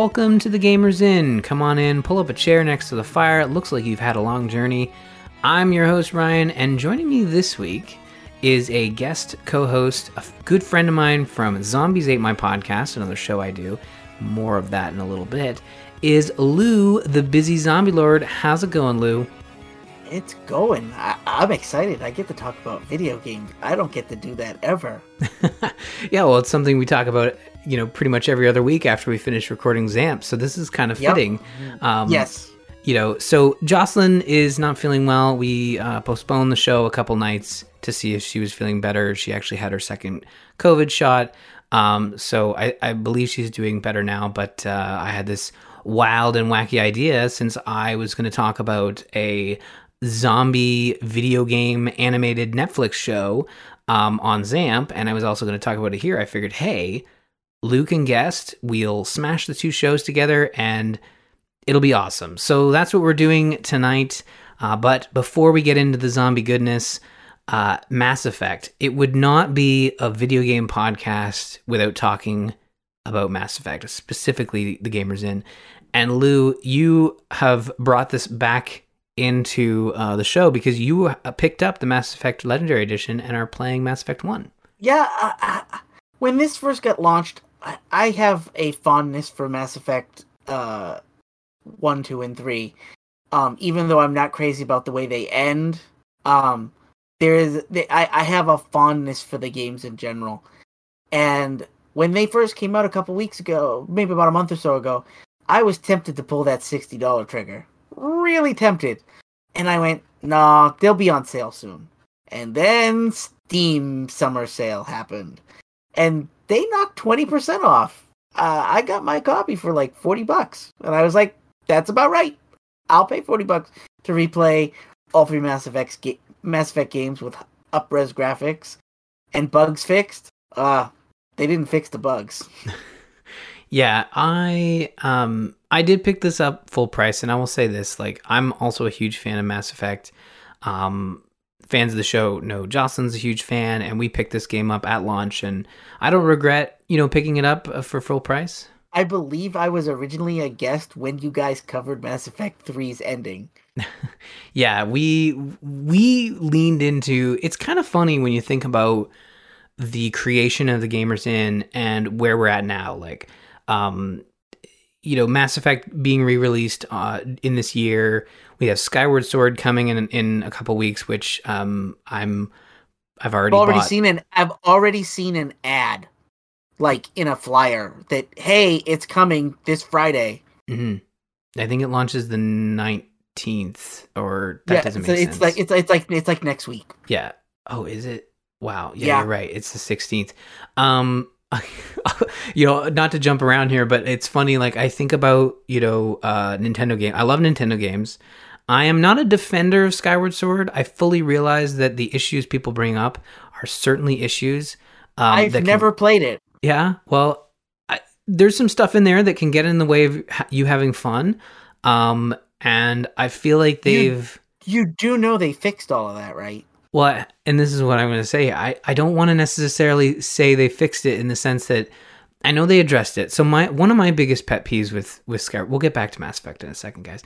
welcome to the Gamers Inn. Come on in, pull up a chair next to the fire. It looks like you've had a long journey. I'm your host, Ryan, and joining me this week is a guest co host, a good friend of mine from Zombies Ate My Podcast, another show I do. More of that in a little bit. Is Lou, the busy zombie lord. How's it going, Lou? It's going. I, I'm excited. I get to talk about video games. I don't get to do that ever. yeah, well, it's something we talk about, you know, pretty much every other week after we finish recording Zamp. So this is kind of Yep. fitting. Um, yes. you know, so Jocelyn is not feeling well. We uh, postponed the show a couple nights to see if she was feeling better. She actually had her second COVID shot. Um, so I, I believe she's doing better now. But uh, I had this wild and wacky idea since I was going to talk about a zombie video game animated Netflix show um, on Zamp. And I was also going to talk about it here. I figured, hey, Luke and guest, we'll smash the two shows together and it'll be awesome. So that's what we're doing tonight. Uh, but before we get into the zombie goodness, uh, Mass Effect, it would not be a video game podcast without talking about Mass Effect, specifically the Gamers Inn. And Lou, you have brought this back into uh, the show because you uh, picked up the Mass Effect Legendary Edition and are playing Mass Effect 1. Yeah. I, I, when this first got launched, I, have a fondness for Mass Effect uh, 1, 2, and 3. Um, even though I'm not crazy about the way they end, um, there is they, I, I have a fondness for the games in general. And when they first came out a couple weeks ago, maybe about a month or so ago, I was tempted to pull that $60 trigger. Really tempted. And I went, nah, they'll be on sale soon. And then Steam summer sale happened. And they knocked 20% off. Uh, I got my copy for like 40 bucks. And I was like, that's about right. I'll pay 40 bucks to replay all three Mass Effect, ga- Mass Effect games with up-res graphics and bugs fixed. Uh, they didn't fix the bugs. Yeah, I um I did pick this up full price and I will say this, like I'm also a huge fan of Mass Effect. Um fans of the show know Jocelyn's a huge fan and we picked this game up at launch and I don't regret, you know, picking it up uh, for full price. I believe I was originally a guest when you guys covered Mass Effect 3's ending. Yeah, we we leaned into it's kind of funny when you think about the creation of the Gamers Inn and where we're at now. Like um you know, Mass Effect being re-released uh, in this year. We have Skyward Sword coming in in a couple weeks, which um, I'm I've already, I've already bought. seen an I've already seen an ad like in a flyer that hey, it's coming this Friday. Mhm. I think it launches the nineteenth, or that yeah, doesn't so make it's sense. like it's it's like it's like next week. yeah. Oh, is it? Wow. Yeah, Yeah. you're right. It's the sixteenth. Um, you know, not to jump around here, but it's funny. Like I think about you know uh, Nintendo game. I love Nintendo games. I am not a defender of Skyward Sword. I fully realize that the issues people bring up are certainly issues. Um, I've can- never played it. Yeah. Well, I, there's some stuff in there that can get in the way of ha- you having fun. Um, and I feel like they've. You do know they fixed all of that, right? Well, and this is what I'm going to say. I, I don't want to necessarily say they fixed it in the sense that I know they addressed it. So my one of my biggest pet peeves with with Sky, we'll get back to Mass Effect in a second, guys.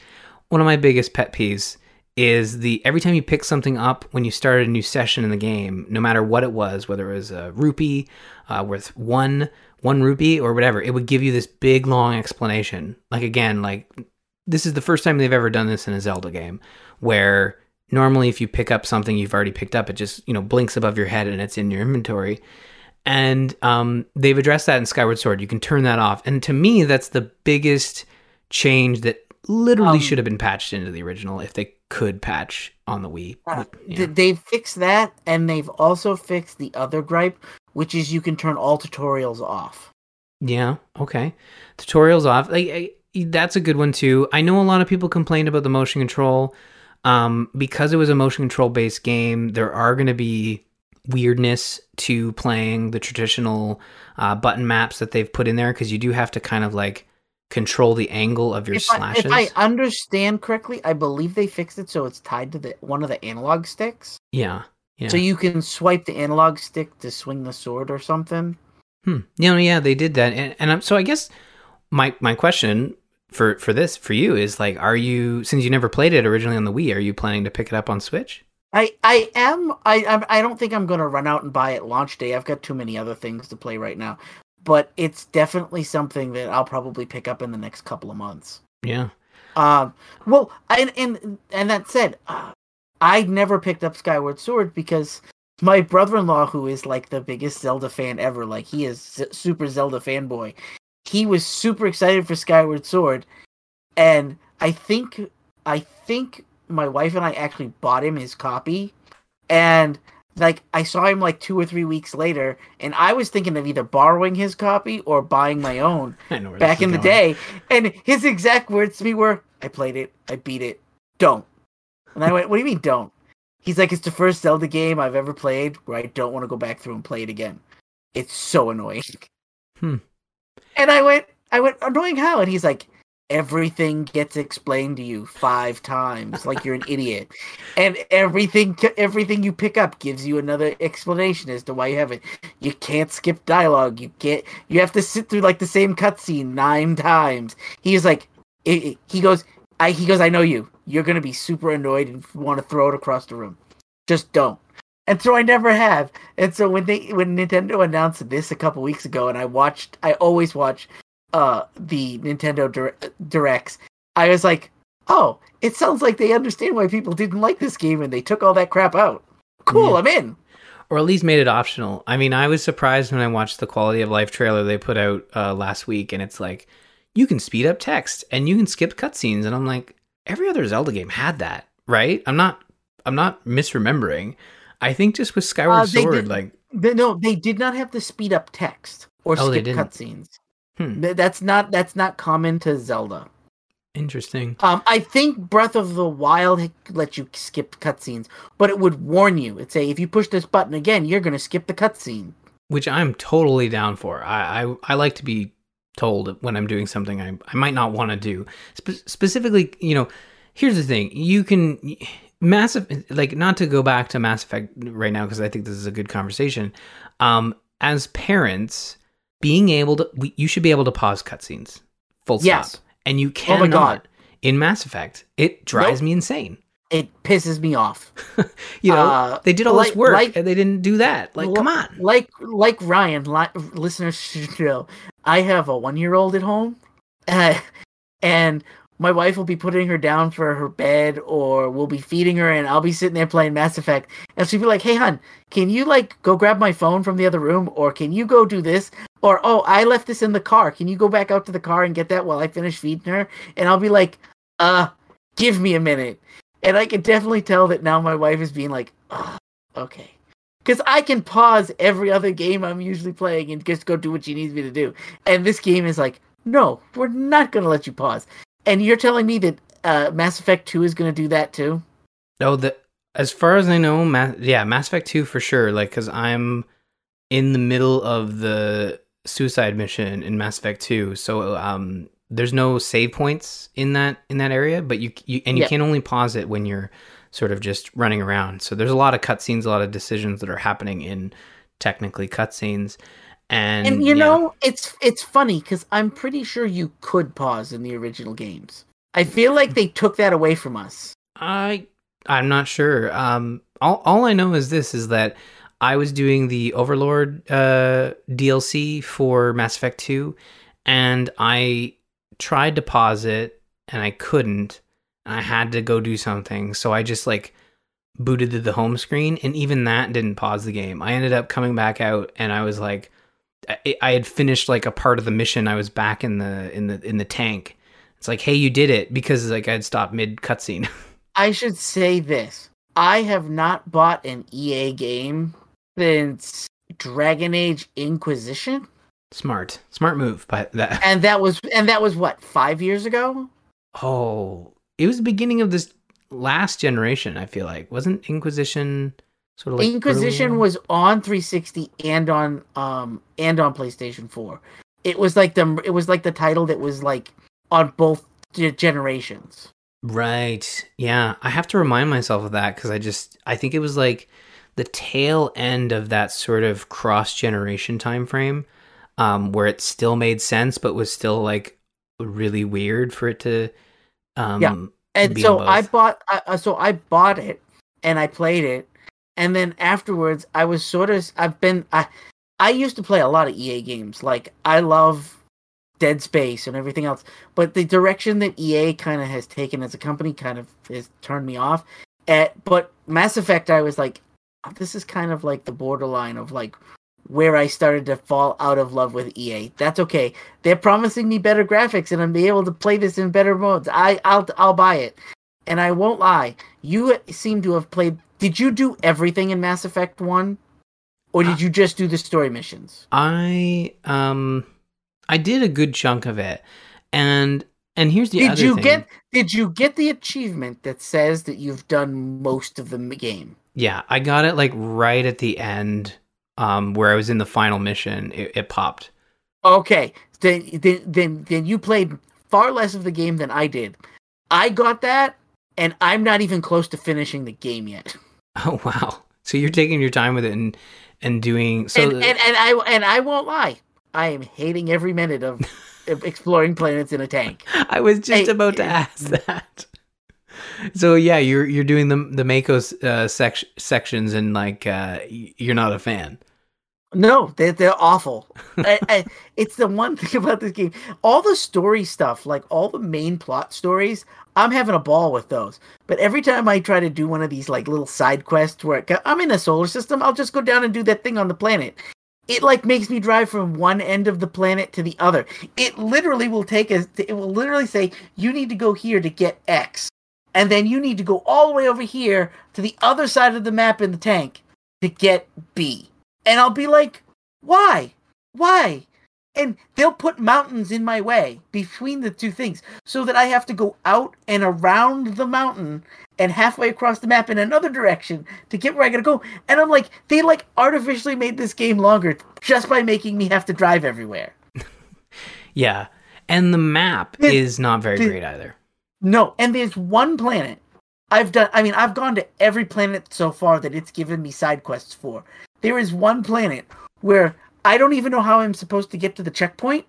One of my biggest pet peeves is the every time you pick something up when you started a new session in the game, no matter what it was, whether it was a rupee uh, worth one one rupee or whatever, it would give you this big long explanation. Like again, like this is the first time they've ever done this in a Zelda game, where normally if you pick up something you've already picked up, it just you know blinks above your head and it's in your inventory. And um, they've addressed that in Skyward Sword. You can turn that off, and to me, that's the biggest change that literally Um, should have been patched into the original if they could patch on the Wii. Uh, yeah. They've fixed that, and they've also fixed the other gripe, which is you can turn all tutorials off. Yeah. Okay. Tutorials off. Like I, that's a good one too. I know a lot of people complained about the motion control. Um, because it was a motion control based game, there are going to be weirdness to playing the traditional uh, button maps that they've put in there because you do have to kind of like control the angle of your If I, slashes. if I understand correctly, I believe they fixed it so it's tied to the one of the analog sticks, yeah. Yeah. so you can swipe the analog stick to swing the sword or something. Hmm. Yeah, no, yeah, they did that, and, and I'm, so I guess my my question for for this for you is like, are you since you never played it originally on the Wii, are you planning to pick it up on Switch? I I am I I don't think I'm gonna run out and buy it launch day. I've got too many other things to play right now, but it's definitely something that I'll probably pick up in the next couple of months. Yeah. Um. Well, and and and that said, uh, I never picked up Skyward Sword because my brother-in-law, who is like the biggest Zelda fan ever, like he is Z- super Zelda fanboy, he was super excited for Skyward Sword, and I think I think my wife and I actually bought him his copy, and like I saw him like two or three weeks later, and I was thinking of either borrowing his copy or buying my own back in the day. And his exact words to me were, "I played it, I beat it, don't." And I went, "What do you mean don't?" He's like, "It's the first Zelda game I've ever played where I don't want to go back through and play it again. It's so annoying." Hmm. And I went, "I went annoying how?" And he's like, everything gets explained to you five times like you're an idiot. And everything everything you pick up gives you another explanation as to why you have it you can't skip dialogue. You can't you have to sit through like the same cutscene nine times. He's like it, it, he goes i he goes i know you. You're gonna be super annoyed and want to throw it across the room. Just don't. And so I never have. And so when they when Nintendo announced this a couple weeks ago, and I watched, I always watch uh the Nintendo Directs, I was like, oh, it sounds like they understand why people didn't like this game and they took all that crap out. Cool, yeah. I'm in. Or at least made it optional. I mean, I was surprised when I watched the quality of life trailer they put out uh, last week, and it's like you can speed up text and you can skip cutscenes, and I'm like, every other Zelda game had that, right? I'm not, I'm not misremembering. I think just with Skyward uh, Sword, did, like they, no, they did not have the speed up text or oh, skip cutscenes. Hmm. That's not that's not common to Zelda. Interesting. Um, I think Breath of the Wild let you skip cutscenes, but it would warn you. It'd say if you push this button again, you're going to skip the cutscene. Which I'm totally down for. I, I I like to be told when I'm doing something I I might not want to do. Spe- specifically, you know, here's the thing: you can massive like not to go back to Mass Effect right now because I think this is a good conversation. Um, as parents, being able to, we, you should be able to pause cutscenes, full yes. stop, and you cannot oh in Mass Effect. It drives nope. me insane. It pisses me off. you know, uh, they did all like, this work like, and they didn't do that. Like, come on. Like, like Ryan, li- listeners should know, I have a one-year-old at home, uh, and my wife will be putting her down for her bed or we'll be feeding her and I'll be sitting there playing Mass Effect and she'll be like, Hey hun, can you like go grab my phone from the other room or can you go do this? Or oh, I left this in the car. Can you go back out to the car and get that while I finish feeding her? And I'll be like, uh, give me a minute. And I can definitely tell that now my wife is being like, oh, okay. Because I can pause every other game I'm usually playing and just go do what she needs me to do. And this game is like, no, we're not going to let you pause. And you're telling me that uh, Mass Effect 2 is going to do that too? No, the as far as I know, Ma- yeah, Mass Effect 2 for sure. Like, because I'm in the middle of the suicide mission in Mass Effect 2, so um, there's no save points in that in that area, but you, you and you yeah. can only pause it when you're sort of just running around. So there's a lot of cutscenes, a lot of decisions that are happening in technically cutscenes. And, and you yeah. know, it's it's funny because I'm pretty sure you could pause in the original games. I feel like they took that away from us. I I'm not sure. Um, all all I know is this: is that I was doing the Overlord uh, DLC for Mass Effect Two, and I tried to pause it and I couldn't. And I had to go do something, so I just like booted to the home screen, and even that didn't pause the game. I ended up coming back out, and I was like, I, I had finished like a part of the mission. I was back in the in the in the tank. It's like, hey, you did it because like I'd stopped mid cutscene. I should say this: I have not bought an EA game since Dragon Age Inquisition. Smart, smart move, but that and that was and that was what five years ago. Oh, it was the beginning of this last generation. I feel like wasn't Inquisition Sort of like Inquisition was on 360 and on um and on PlayStation 4. It was like the it was like the title that was like on both generations. Right. Yeah, I have to remind myself of that cuz I just I think it was like the tail end of that sort of cross generation time frame um where it still made sense but was still like really weird for it to um Yeah. and so I bought I, uh, so I bought it and I played it and then afterwards I was sort of I've been I I used to play a lot of EA games like I love Dead Space and everything else but the direction that EA kind of has taken as a company kind of has turned me off at but Mass Effect I was like oh, this is kind of like the borderline of like where I started to fall out of love with EA. That's okay. They're promising me better graphics and I'm be able to play this in better modes. I I'll I'll buy it. And I won't lie. You seem to have played Did you do everything in Mass Effect 1 or did you just do the story missions? I um I did a good chunk of it. And and here's the did other you thing. get did you get the achievement that says that you've done most of the game? Yeah, I got it like right at the end um where I was in the final mission. It, it popped. Okay, then, then then then you played far less of the game than I did. I got that, and I'm not even close to finishing the game yet. Oh wow. So you're taking your time with it and and doing so and, and and I and I won't lie, I am hating every minute of, exploring planets in a tank. I was just Hey, about to ask that. So yeah, you're you're doing the the Mako uh, sec- sections and like uh, you're not a fan. No, they're they're awful. I, I, it's the one thing about this game. All the story stuff, like all the main plot stories, I'm having a ball with those. But every time I try to do one of these like little side quests where I'm in a solar system, I'll just go down and do that thing on the planet. It like makes me drive from one end of the planet to the other. It literally will take us. It will literally say you need to go here to get X, and then you need to go all the way over here to the other side of the map in the tank to get B. And I'll be like, why? Why? And they'll put mountains in my way between the two things so that I have to go out and around the mountain and halfway across the map in another direction to get where I gotta go. And I'm like, they like artificially made this game longer just by making me have to drive everywhere. Yeah, and the map Did- is not very did- great either. No, and there's one planet. I've done I mean, I've gone to every planet so far that it's given me side quests for. There is one planet where I don't even know how I'm supposed to get to the checkpoint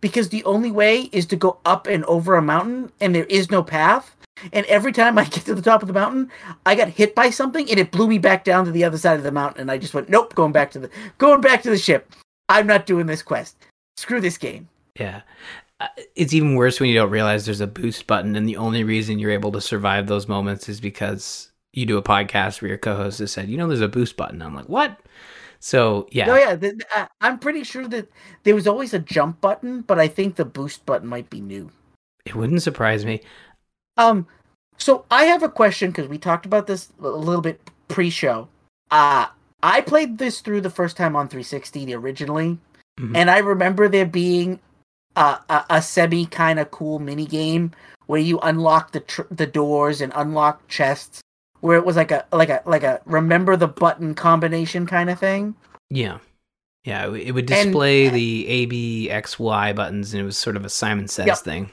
because the only way is to go up and over a mountain and there is no path. And every time I get to the top of the mountain, I got hit by something and it blew me back down to the other side of the mountain and I just went, "Nope, going back to the going back to the ship. I'm not doing this quest. Screw this game." Yeah. Uh, It's even worse when you don't realize there's a boost button, and the only reason you're able to survive those moments is because you do a podcast where your co-host has said, "You know, there's a boost button." I'm like, "What?" So yeah, Oh yeah, the, I- I'm pretty sure that there was always a jump button, but I think the boost button might be new. it wouldn't surprise me. Um, so I have a question because we talked about this a little bit pre-show. Uh I played this through the first time on 360 originally, Mhm. and I remember there being a a, a semi kind of cool mini game where you unlock the tr- the doors and unlock chests, where it was like a like a like a remember the button combination kind of thing. Yeah, yeah, it- would And- display the A, B, X, Y buttons, and it was sort of a Simon Says Yep. thing.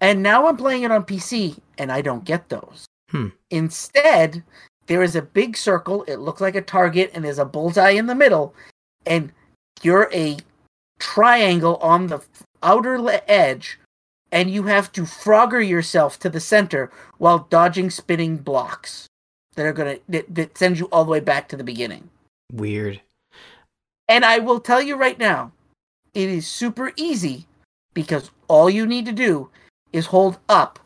And now I'm playing it on PC and I don't get those. Hmm. Instead, there is a big circle. It looks like a target and there's a bullseye in the middle. And you're a triangle on the outer edge. And you have to frogger yourself to the center while dodging spinning blocks that are to, that, that sends you all the way back to the beginning. Weird. And I will tell you right now, it is super easy because all you need to do is hold up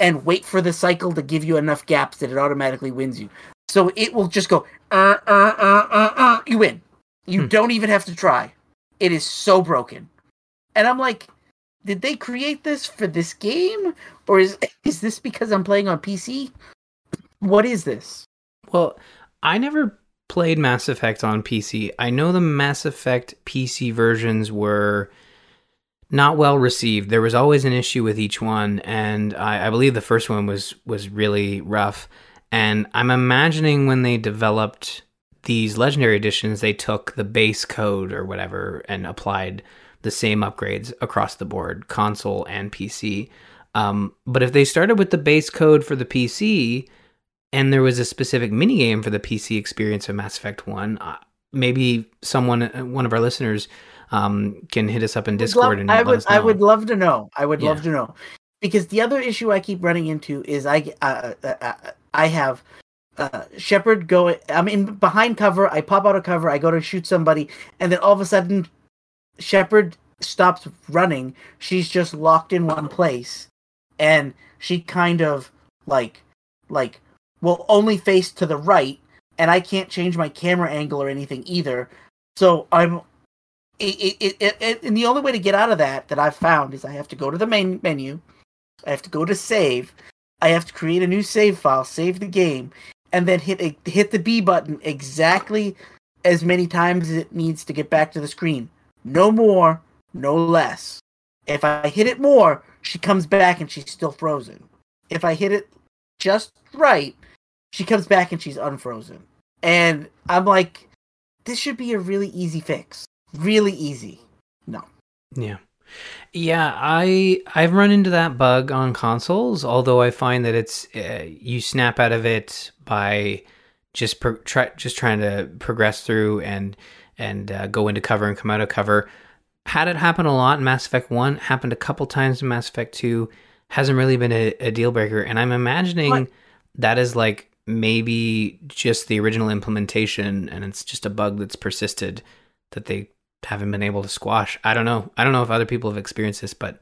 and wait for the cycle to give you enough gaps that it automatically wins you. So it will just go, uh, uh, uh, uh, uh, you win. You Hmm. don't even have to try. It is so broken. And I'm like, did they create this for this game? Or is is this because I'm playing on PC? What is this? Well, I never played Mass Effect on PC. I know the Mass Effect PC versions were not well received. There was always an issue with each one, and I, I believe the first one was was really rough. And I'm imagining when they developed these legendary editions, they took the base code or whatever and applied the same upgrades across the board, console and PC. Um, but if they started with the base code for the PC, and there was a specific mini game for the PC experience of Mass Effect 1, uh, maybe someone, uh, one of our listeners, um, can hit us up in Discord love, and I would. I would love to know. I would love to know because the other issue I keep running into is I uh, uh, uh, I have uh, Shepard go. I'm in behind cover. I pop out of cover. I go to shoot somebody, and then all of a sudden, Shepard stops running. She's just locked in one place, and she kind of like like will only face to the right, and I can't change my camera angle or anything either. So I'm it, it, it, it, and the only way to get out of that that I've found is I have to go to the main menu, I have to go to save, I have to create a new save file, save the game, and then hit hit the B button exactly as many times as it needs to get back to the screen. No more, no less. If I hit it more, she comes back and she's still frozen. If I hit it just right, she comes back and she's unfrozen. And I'm like, this should be a really easy fix. Really easy. No. Yeah. Yeah, I I've run into that bug on consoles, although I find that it's uh, you snap out of it by just pro- try just trying to progress through and and uh, go into cover and come out of cover. Had it happen a lot in Mass Effect 1, happened a couple times in Mass Effect 2, hasn't really been a, a deal breaker and I'm imagining What? that is like maybe just the original implementation and it's just a bug that's persisted that they haven't been able to squash. I don't know. I don't know if other people have experienced this, but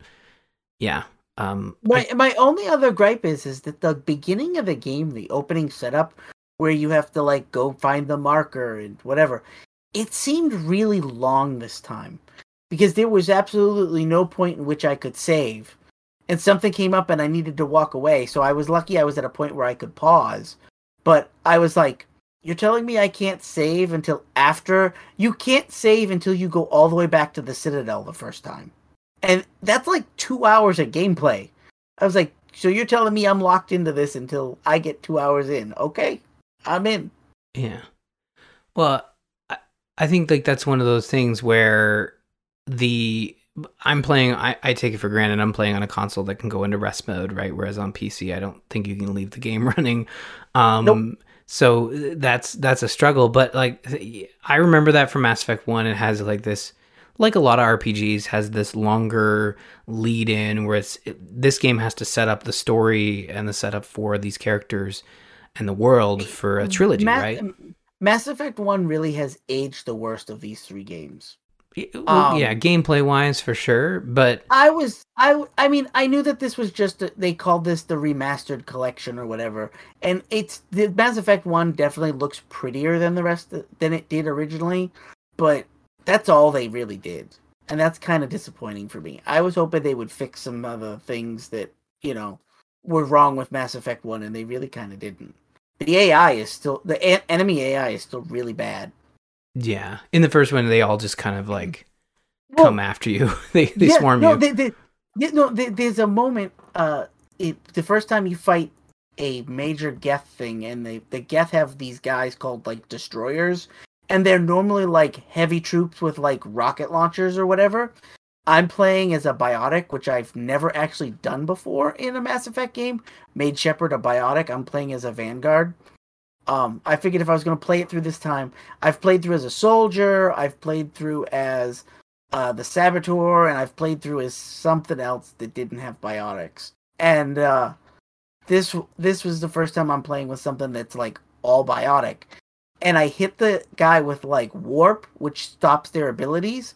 yeah. Um My my only other gripe is is that the beginning of the game, the opening setup, where you have to like go find the marker and whatever, it seemed really long this time because there was absolutely no point in which I could save, and something came up and I needed to walk away. So I was lucky I was at a point where I could pause, but I was like. You're telling me I can't save until after? You can't save until you go all the way back to the Citadel the first time. And that's like two hours of gameplay. I was like, so you're telling me I'm locked into this until I get two hours in? Okay, I'm in. Yeah. Well, I, I think like that's one of those things where the I'm playing I, I take it for granted I'm playing on a console that can go into rest mode, right? Whereas on PC I don't think you can leave the game running. Um Nope. so that's that's a struggle, but like I remember that from Mass Effect 1 it has like this like a lot of RPGs has this longer lead in where it's it, this game has to set up the story and the setup for these characters and the world for a trilogy, right? Mass Effect 1 really has aged the worst of these three games. Um, yeah, gameplay wise for sure, but I was I I mean I knew that this was just a, they called this the remastered collection or whatever, and it's the Mass Effect One definitely looks prettier than the rest of, than it did originally, but that's all they really did, and that's kind of disappointing for me. I was hoping they would fix some other things that you know were wrong with Mass Effect One, and they really kind of didn't. The AI is still the a- enemy AI is still really bad. Yeah, in the first one they all just kind of like Well, come after you. they they yeah, swarm no, you. They, they, yeah, no, they, there's a moment. Uh, it, the first time you fight a major Geth thing, and they the Geth have these guys called like destroyers, and they're normally like heavy troops with like rocket launchers or whatever. I'm playing as a biotic, which I've never actually done before in a Mass Effect game. Made Shepard a biotic. I'm playing as a Vanguard. Um, I figured if I was going to play it through this time, I've played through as a soldier. I've played through as uh, the Saboteur, and I've played through as something else that didn't have biotics. And uh, this this was the first time I'm playing with something that's like all biotic. And I hit the guy with like warp, which stops their abilities.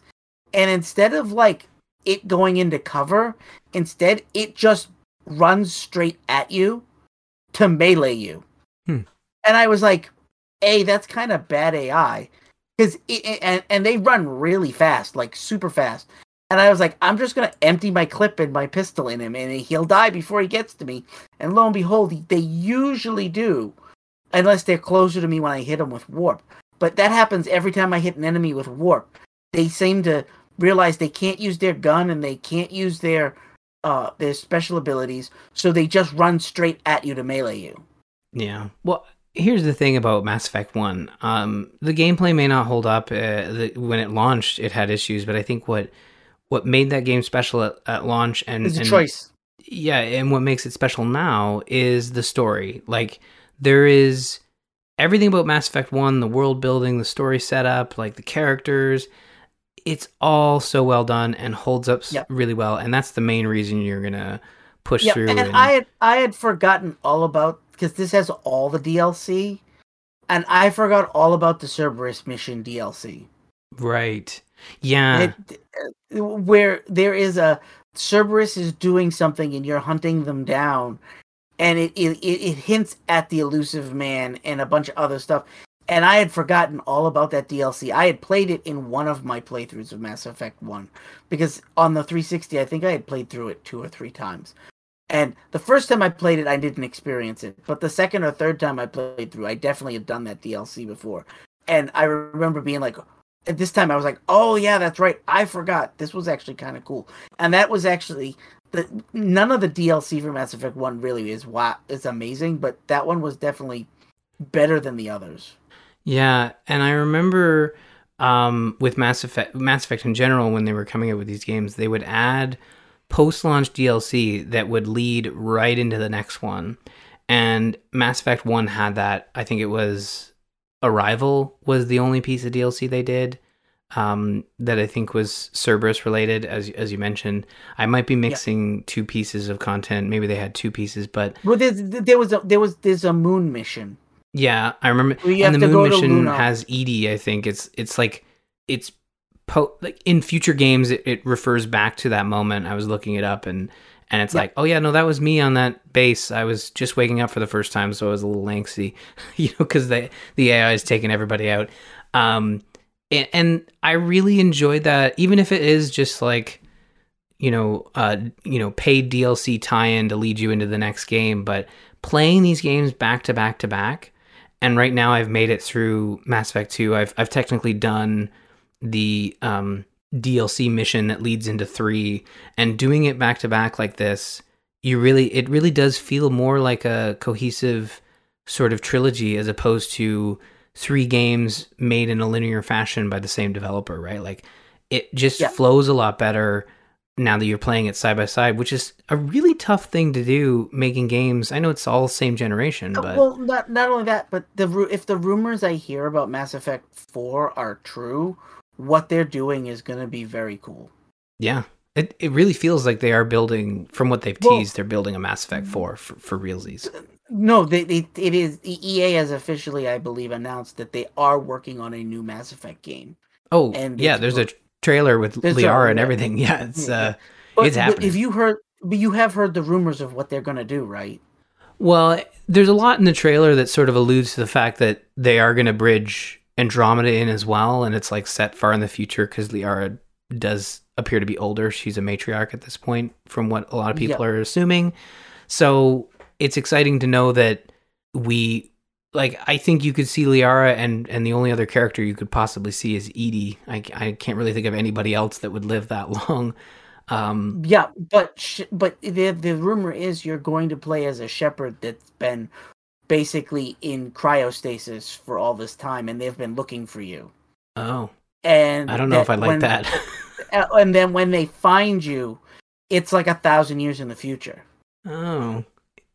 And instead of like it going into cover, instead it just runs straight at you to melee you. Hmm. And I was like, "Hey, that's kind of bad AI." because and and they run really fast, like super fast. And I was like, I'm just gonna empty my clip and my pistol in him, and he'll die before he gets to me. And lo and behold, he- they usually do, unless they're closer to me when I hit them with warp. But that happens every time I hit an enemy with warp. They seem to realize they can't use their gun and they can't use their uh their special abilities, so they just run straight at you to melee you. Yeah. Well, here's the thing about Mass Effect 1. Um, the gameplay may not hold up. Uh, the, when it launched, it had issues, but I think what what made that game special at, at launch and, It's a and choice. yeah, and what makes it special now is the story. Like there is everything about Mass Effect 1, the world building, the story setup, like the characters. it's all so well done and holds up Yep. really well, and that's the main reason you're gonna push Yeah, through. and I had I had forgotten all about because this has all the DLC, and I forgot all about the Cerberus mission DLC. right, yeah, It- where there is a Cerberus is doing something and you're hunting them down, and it it, it it hints at the Illusive Man and a bunch of other stuff. And I had forgotten all about that DLC. I had played it in one of my playthroughs of Mass Effect 1 because on the 360 I think I had played through it two or three times. And the first time I played it I didn't experience it, but the second or third time I played through I definitely had done that DLC before. And I remember being like at this time I was like, "Oh yeah, that's right. I forgot. This was actually kind of cool." And that was actually the none of the DLC for Mass Effect 1 really is wow, is amazing, but that one was definitely better than the others. yeah. And I remember um, with Mass Effect, Mass Effect in general, when they were coming out with these games, they would add post-launch DLC that would lead right into the next one. And Mass Effect One had that. I think it was Arrival was the only piece of DLC they did um, that I think was Cerberus related, as as you mentioned. I might be mixing two pieces of content. Maybe they had two pieces, but Well, there, there was a there was there's a moon mission. yeah, I remember. Well, and the moon mission has EDI. I think it's it's like it's po- like in future games it, it refers back to that moment. I was looking it up and and it's Yeah. like, oh yeah, no, that was me on that base. I was just waking up for the first time, so I was a little angsty, you know, because the the AI is taking everybody out. Um, and, and I really enjoyed that, even if it is just like you know, uh, you know, paid DLC tie-in to lead you into the next game, but playing these games back to back to back, and right now I've made it through Mass Effect 2. I've I've technically done the um, DLC mission that leads into 3 and doing it back to back like this, you really it really does feel more like a cohesive sort of trilogy as opposed to three games made in a linear fashion by the same developer, right? Like it just Yeah. flows a lot better now that you're playing it side by side, which is a really tough thing to do making games. I know it's all same generation, Uh, but well, not not only that, but the if the rumors I hear about Mass Effect 4 are true, what they're doing is going to be very cool. yeah. It, it really feels like they are building from what they've Well- teased, they're building a Mass Effect 4 for, for realsies. No, they, they it is EA has officially, I believe, announced that they are working on a new Mass Effect game. Oh, And yeah, there's a trailer with There's a- Liara and everything. Yeah, it's Yeah, uh But, It's happening. if you heard, but you have heard the rumors of what they're going to do, right? Well, there's a lot in the trailer that sort of alludes to the fact that they are going to bridge Andromeda in as well, and it's like set far in the future because Liara does appear to be older. She's a matriarch at this point, from what a lot of people Yeah. are assuming. So it's exciting to know that we like. I think you could see Liara, and and the only other character you could possibly see is EDI. I I can't really think of anybody else that would live that long. Um, Yeah, but sh- but the the rumor is you're going to play as a shepherd that's been basically in cryostasis for all this time, and they've been looking for you. oh, And I don't know if I like when- that. uh, And then when they find you, it's like a thousand years in the future. Oh,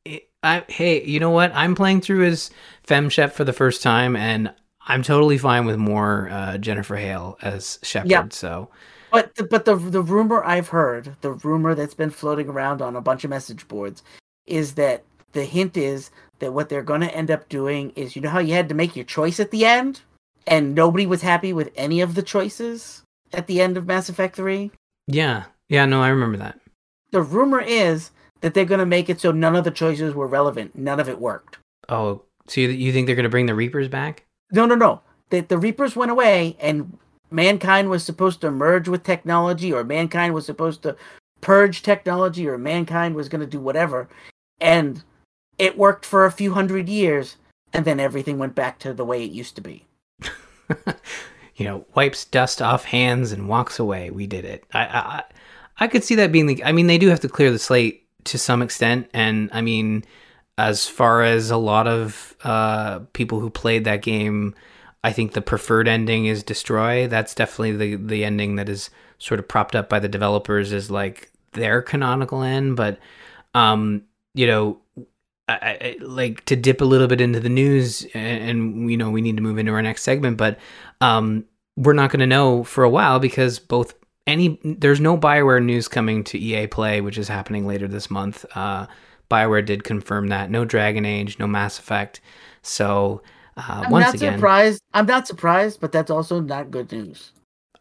It- I hey, you know what? I'm playing through as Fem Shep for the first time, and I'm totally fine with more uh, Jennifer Hale as Shepard. Yeah. So But the, but the the rumor I've heard, the rumor that's been floating around on a bunch of message boards, is that the hint is that what they're going to end up doing is you know how you had to make your choice at the end, and nobody was happy with any of the choices at the end of Mass Effect Three. yeah, yeah, no, I remember that. The rumor is that they're going to make it so none of the choices were relevant. None of it worked. Oh, so you, you think they're going to bring the Reapers back? No, no, no. That the Reapers went away, and mankind was supposed to merge with technology, or mankind was supposed to purge technology, or mankind was going to do whatever. And it worked for a few hundred years, and then everything went back to the way it used to be. you know, wipes dust off hands and walks away. We did it. I, I, I- could see that being the. I mean, they do have to clear the slate to some extent, and I mean, as far as a lot of uh, people who played that game, I think the preferred ending is destroy. That's definitely the the ending that is sort of propped up by the developers as like their canonical end. But um, you know, I, I, like to dip a little bit into the news, and, and you know, we need to move into our next segment. But um, we're not going to know for a while because both any there's no Bioware news coming to EA Play, which is happening later this month. Uh, Bioware did confirm that no Dragon Age, no Mass Effect. So uh, I'm once not again, surprised. I'm not surprised, but that's also not good news.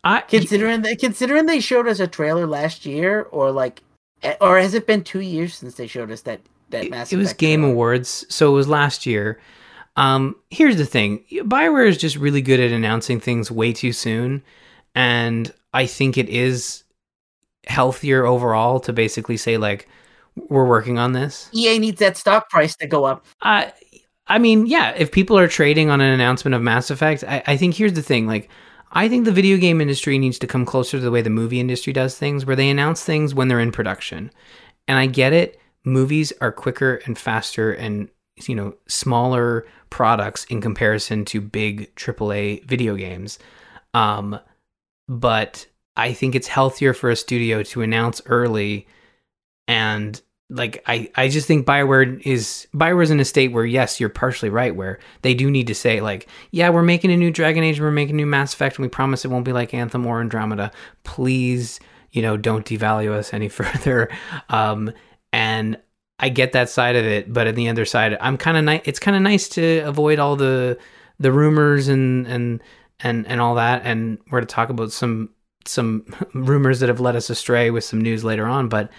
I Considering they considering they showed us a trailer last year, or like, eh, or has it been two years since they showed us that that it, Mass it was Game trailer? Awards, so it was last year. Um, here's the thing: Bioware is just really good at announcing things way too soon, and I think it is healthier overall to basically say like we're working on this. EA needs that stock price to go up. I I mean, yeah, if people are trading on an announcement of Mass Effect, I, I think here's the thing, like I think the video game industry needs to come closer to the way the movie industry does things, where they announce things when they're in production. And I get it, movies are quicker and faster and you know, smaller products in comparison to big AAA video games. Um, but I think it's healthier for a studio to announce early and like I, I just think Bioware is Bioware's in a state where yes, you're partially right, where they do need to say like, yeah, we're making a new Dragon Age, we're making a new Mass Effect, and we promise it won't be like Anthem or Andromeda. Please, you know, don't devalue us any further. Um, and I get that side of it, but on the other side, I'm kind of nice. It's kind of nice to avoid all the the rumors and and and and all that. And we're to talk about some some rumors that have led us astray with some news later on, but.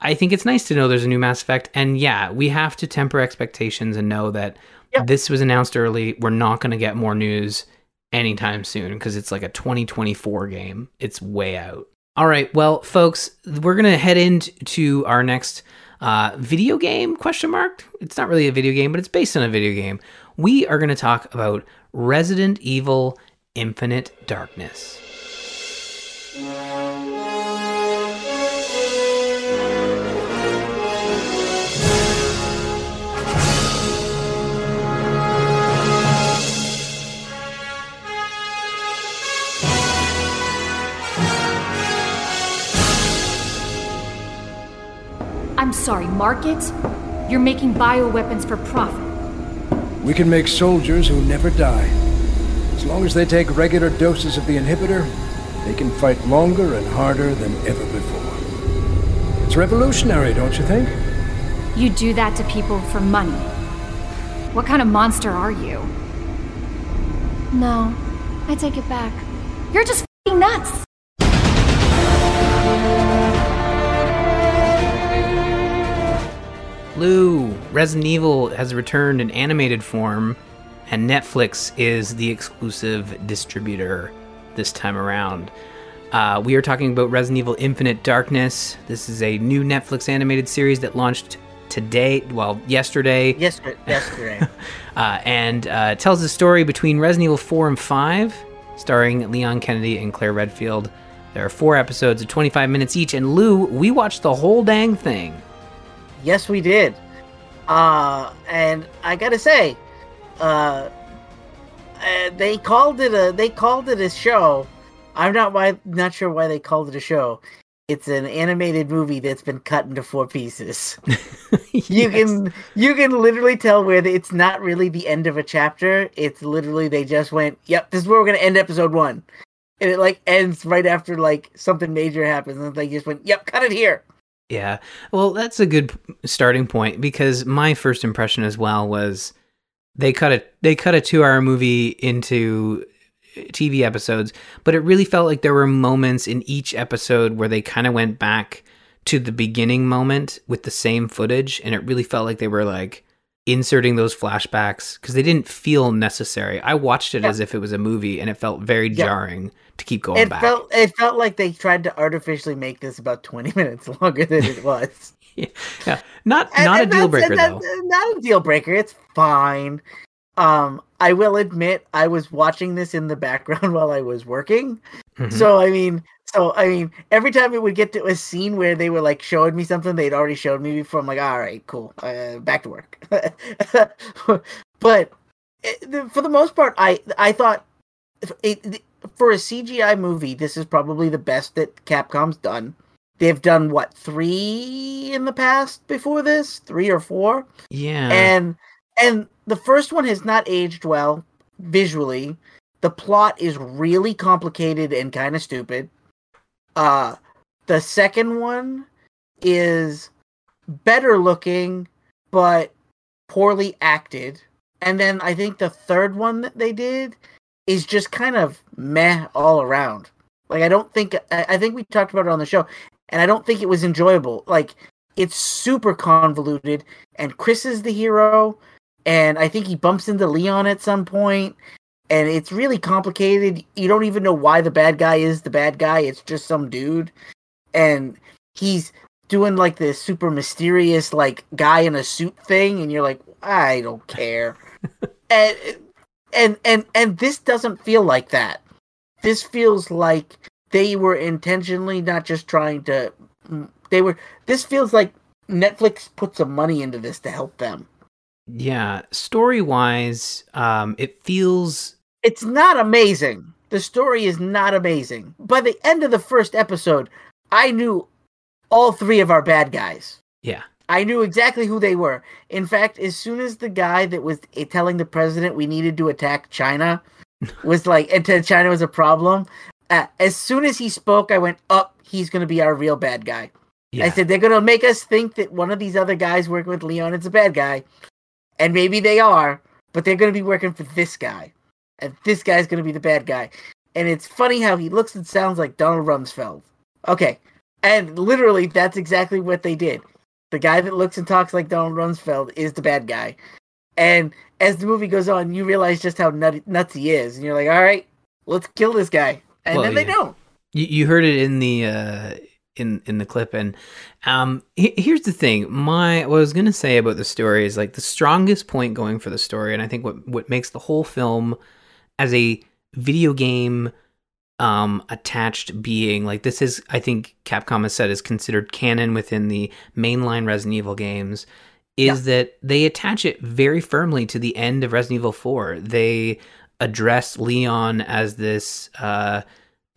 I think it's nice to know there's a new Mass Effect, and yeah, we have to temper expectations and know that Yep. this was announced early. We're not going to get more news anytime soon because it's like a 2024 game. It's way out. All right, well, folks, we're to head into our next uh, video game question mark. It's not really a video game, but it's based on a video game. We are to talk about Resident Evil Infinite Darkness. I'm sorry, market? You're making bioweapons for profit. We can make soldiers who never die. As long as they take regular doses of the inhibitor, they can fight longer and harder than ever before. It's revolutionary, don't you think? You do that to people for money. What kind of monster are you? No, I take it back. You're just fing nuts! Lou, Resident Evil has returned in animated form, and Netflix is the exclusive distributor this time around. Uh, we are talking about Resident Evil Infinite Darkness. This is a new Netflix animated series that launched today, well, yesterday, Yesterday, yesterday. uh, and uh, tells the story between Resident Evil 4 and 5, starring Leon Kennedy and Claire Redfield. There are four episodes of 25 minutes each, and Lou, we watched the whole dang thing. Yes, we did. Uh, and I gotta say, uh, uh, they called it a they called it a show. I'm not why not sure why they called it a show. It's an animated movie that's been cut into four pieces. You can you can literally tell where the, it's not really the end of a chapter. It's literally they just went, "Yep, this is where we're gonna end episode one," and it like ends right after like something major happens, and they just went, "Yep, cut it here." Yeah. Well, that's a good starting point because my first impression as well was they cut a they cut a 2-hour movie into TV episodes, but it really felt like there were moments in each episode where they kind of went back to the beginning moment with the same footage and it really felt like they were like inserting those flashbacks because they didn't feel necessary. I watched it Yeah. as if it was a movie and it felt very Yeah. jarring to keep going it back. felt it felt like they tried to artificially make this about 20 minutes longer than it was. yeah. Not And- not and a deal breaker though. Not a deal breaker. It's fine. Um, I will admit I was watching this in the background while I was working. Mhm. So I mean, so I mean, every time it would get to a scene where they were like showing me something they'd already showed me before, I'm like, all right, cool, uh, back to work. but it, for the most part, I I thought it, for a CGI movie, this is probably the best that Capcom's done. They've done what three in the past before this, three or four, yeah. and and the first one has not aged well visually the plot is really complicated and kind of stupid. Uh the second one is better looking but poorly acted. And then I think the third one that they did is just kind of meh all around. Like I don't think I I think we talked about it on the show, and I don't think it was enjoyable. Like it's super convoluted, and Chris is the hero, and I think he bumps into Leon at some point, and it's really complicated. You don't even know why the bad guy is the bad guy. It's just some dude, and he's doing like this super mysterious like guy in a suit thing, and you're like, I don't care. and and and and this doesn't feel like that. This feels like they were intentionally not just trying to. They were. This feels like Netflix put some money into this to help them. Yeah, story wise, um, it feels It's not amazing. The story is not amazing. By the end of the first episode, I knew all three of our bad guys. yeah. I knew exactly who they were. In fact, as soon as the guy that was eh, telling the president we needed to attack China was like, and to China was a problem, uh, as soon as he spoke, I went, up, he's going to be our real bad guy. Yeah. I said, they're going to make us think that one of these other guys working with Leon is a bad guy. And maybe they are, but they're going to be working for this guy. And this guy's going to be the bad guy. And it's funny how he looks and sounds like Donald Rumsfeld. Okay. And literally, that's exactly what they did. The guy that looks and talks like Donald Rumsfeld is the bad guy. And as the movie goes on, you realize just how nutty, nuts he is. And you're like, all right, let's kill this guy. And Well, then they don't. You, you heard it in the uh, in in the clip, and um, he- here's the thing. My what I was gonna say about the story is like the strongest point going for the story, and I think what what makes the whole film as a video game um attached being like this is i think capcom has said is considered canon within the mainline resident evil games is that they attach it very firmly to the end of resident evil 4 they address leon as this uh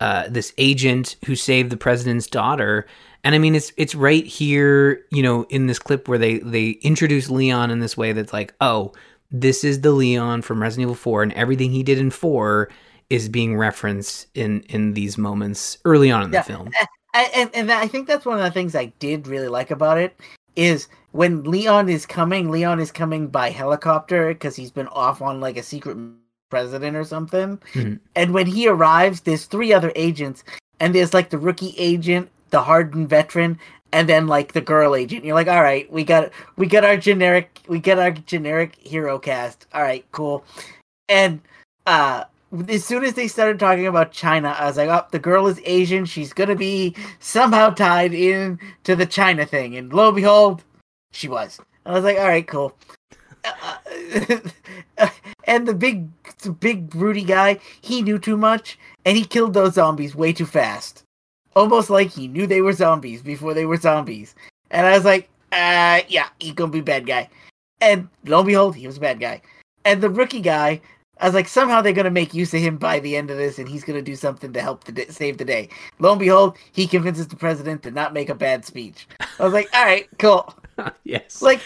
uh, this agent who saved the president's daughter. And I mean, it's it's right here, you know, in this clip where they they introduce Leon in this way that's like, oh, this is the Leon from Resident Evil 4, and everything he did in 4 is being referenced in in these moments early on in the Yeah. film. I, and and I think that's one of the things I did really like about it is when Leon is coming. Leon is coming by helicopter because he's been off on like a secret president or something. Mhm. And when he arrives, there's three other agents, and there's like the rookie agent, the hardened veteran, and then like the girl agent. You're like, all right, we got we got our generic we get our generic hero cast. All right, cool. And uh as soon as they started talking about China, I was like, oh, the girl is Asian. She's to be somehow tied in to the China thing. And lo and behold, she was. I was like, all right, cool. Uh, and the big, the big broody guy, he knew too much, and he killed those zombies way too fast. Almost like he knew they were zombies before they were zombies. And I was like, uh, yeah, he's gonna be bad guy. And lo and behold, he was a bad guy. And the rookie guy, I was like, somehow they're gonna make use of him by the end of this, and he's gonna do something to help the d- save the day. Lo and behold, he convinces the president to not make a bad speech. I was like, all right, cool. yes. Like,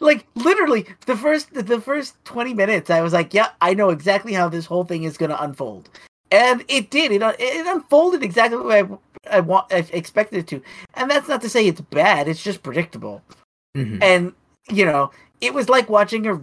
like literally, the first the first twenty minutes, I was like, yeah, I know exactly how this whole thing is gonna unfold, and it did. It it unfolded exactly the way I, I want I expected it to, and that's not to say it's bad. It's just predictable Mhm. and you know it was like watching a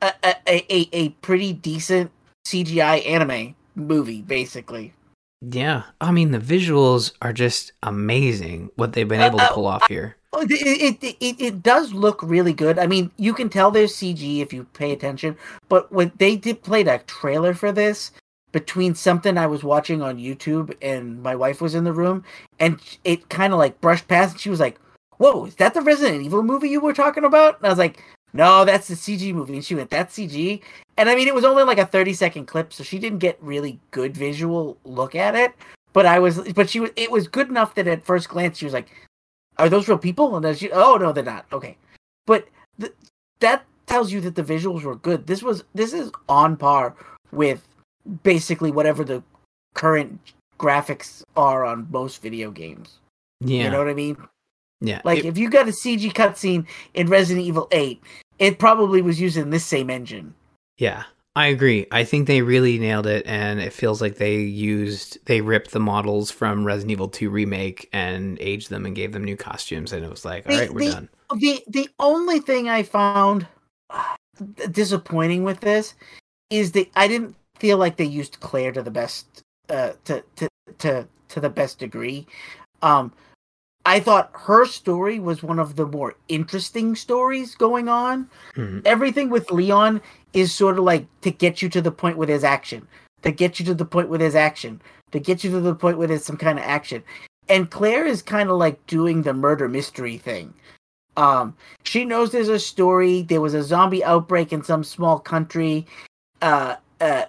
a, a, a, a pretty decent cgi anime movie basically Yeah. I mean, the visuals are just amazing what they've been able to Uh, pull off here. Oh, it, it, it, it, it does look really good i mean you can tell there's cg if you pay attention but when they did play a trailer for this between something i was watching on youtube and my wife was in the room and it kind of like brushed past and she was like whoa is that the resident evil movie you were talking about? And i was like no that's the cg movie. And she went that's cg and i mean it was only like a 30 second clip so she didn't get really good visual look at it but i was but she was it was good enough that at first glance she was like are those real people? And then she oh no they're not. Okay. But th- that tells you that the visuals were good. This was this is on par with basically whatever the current graphics are on most video games Yeah. you know what i mean yeah. like It- if you got a CG cutscene in Resident Evil 8, it probably was using this same engine. Yeah. I agree. I think they really nailed it, and it feels like they used they ripped the models from Resident Evil 2 remake and aged them and gave them new costumes, and it was like, all The- right, we're the- done. The the only thing I found uh, disappointing with this is that I didn't feel like they used Claire to the best uh to to to to the best degree. Um I thought her story was one of the more interesting stories going on. Mhm. Everything with Leon is sort of like to get you to the point where there's action, to get you to the point where there's action, to get you to the point where there's some kind of action. And Claire is kind of like doing the murder mystery thing. Um, she knows there's a story. There was a zombie outbreak in some small country, uh, uh,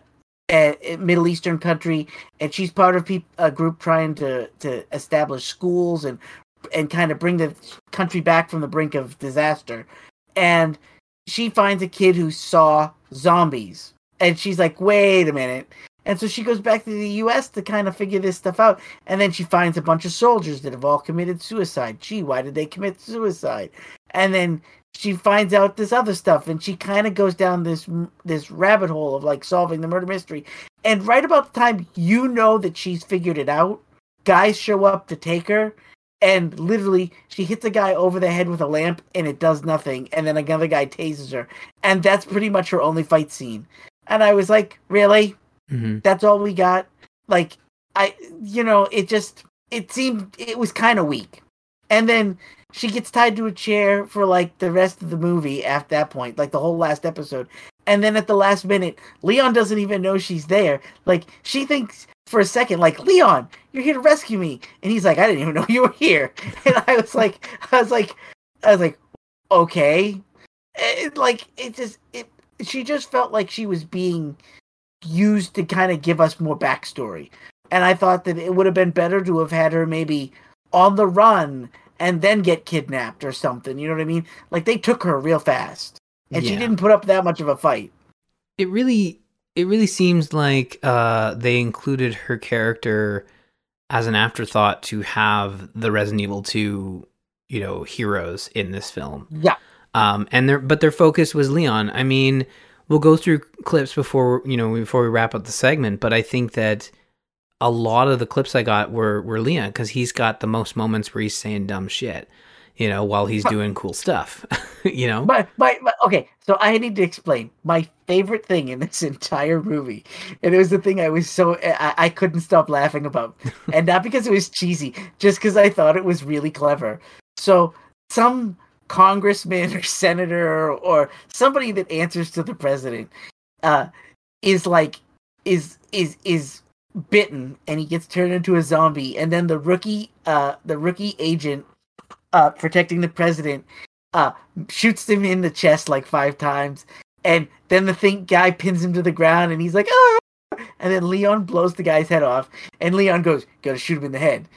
uh Middle Eastern country, and she's part of peop- a group trying to to establish schools and and kind of bring the country back from the brink of disaster. And she finds a kid who saw zombies, and she's like, "Wait a minute." And so she goes back to the U.S. to kind of figure this stuff out. And then she finds a bunch of soldiers that have all committed suicide. Gee, why did they commit suicide? And then she finds out this other stuff, and she kind of goes down this this rabbit hole of like solving the murder mystery. And right about the time you know that she's figured it out, guys show up to take her, and literally she hits a guy over the head with a lamp, and it does nothing. And then another guy tases her, and that's pretty much her only fight scene. And I was like, really? Mhm. that's all we got like i you know it just it seemed it was kind of weak and then she gets tied to a chair for like the rest of the movie at that point like the whole last episode. And then at the last minute leon doesn't even know she's there. Like she thinks for a second like leon you're here to rescue me. And he's like i didn't even know you were here. And i was like i was like i was like okay. It, like it just it she just felt like she was being used to kind of give us more backstory. And I thought that it would have been better to have had her maybe on the run and then get kidnapped or something. You know what I mean? Like they took her real fast. And she didn't put up that much of a fight. it really it really seems like uh they included her character as an afterthought to have the Resident Evil 2 you know heroes in this film Yeah. um and their but their focus was Leon I mean we'll go through clips before you know before we wrap up the segment but I think that a lot of the clips I got were were Leon because he's got the most moments where he's saying dumb shit you know while he's But- doing cool stuff you know But, but but okay, so I need to explain my favorite thing in this entire movie, and it was the thing I was so I, I couldn't stop laughing about, and not because it was cheesy, just because I thought it was really clever. So some congressman or senator or, or somebody that answers to the president uh, is like is is is bitten and he gets turned into a zombie, and then the rookie uh the rookie agent uh protecting the president uh shoots him in the chest like five times. And then the thing guy pins him to the ground and he's like ah! and then leon blows the guy's head off and leon goes gotta shoot him in the head.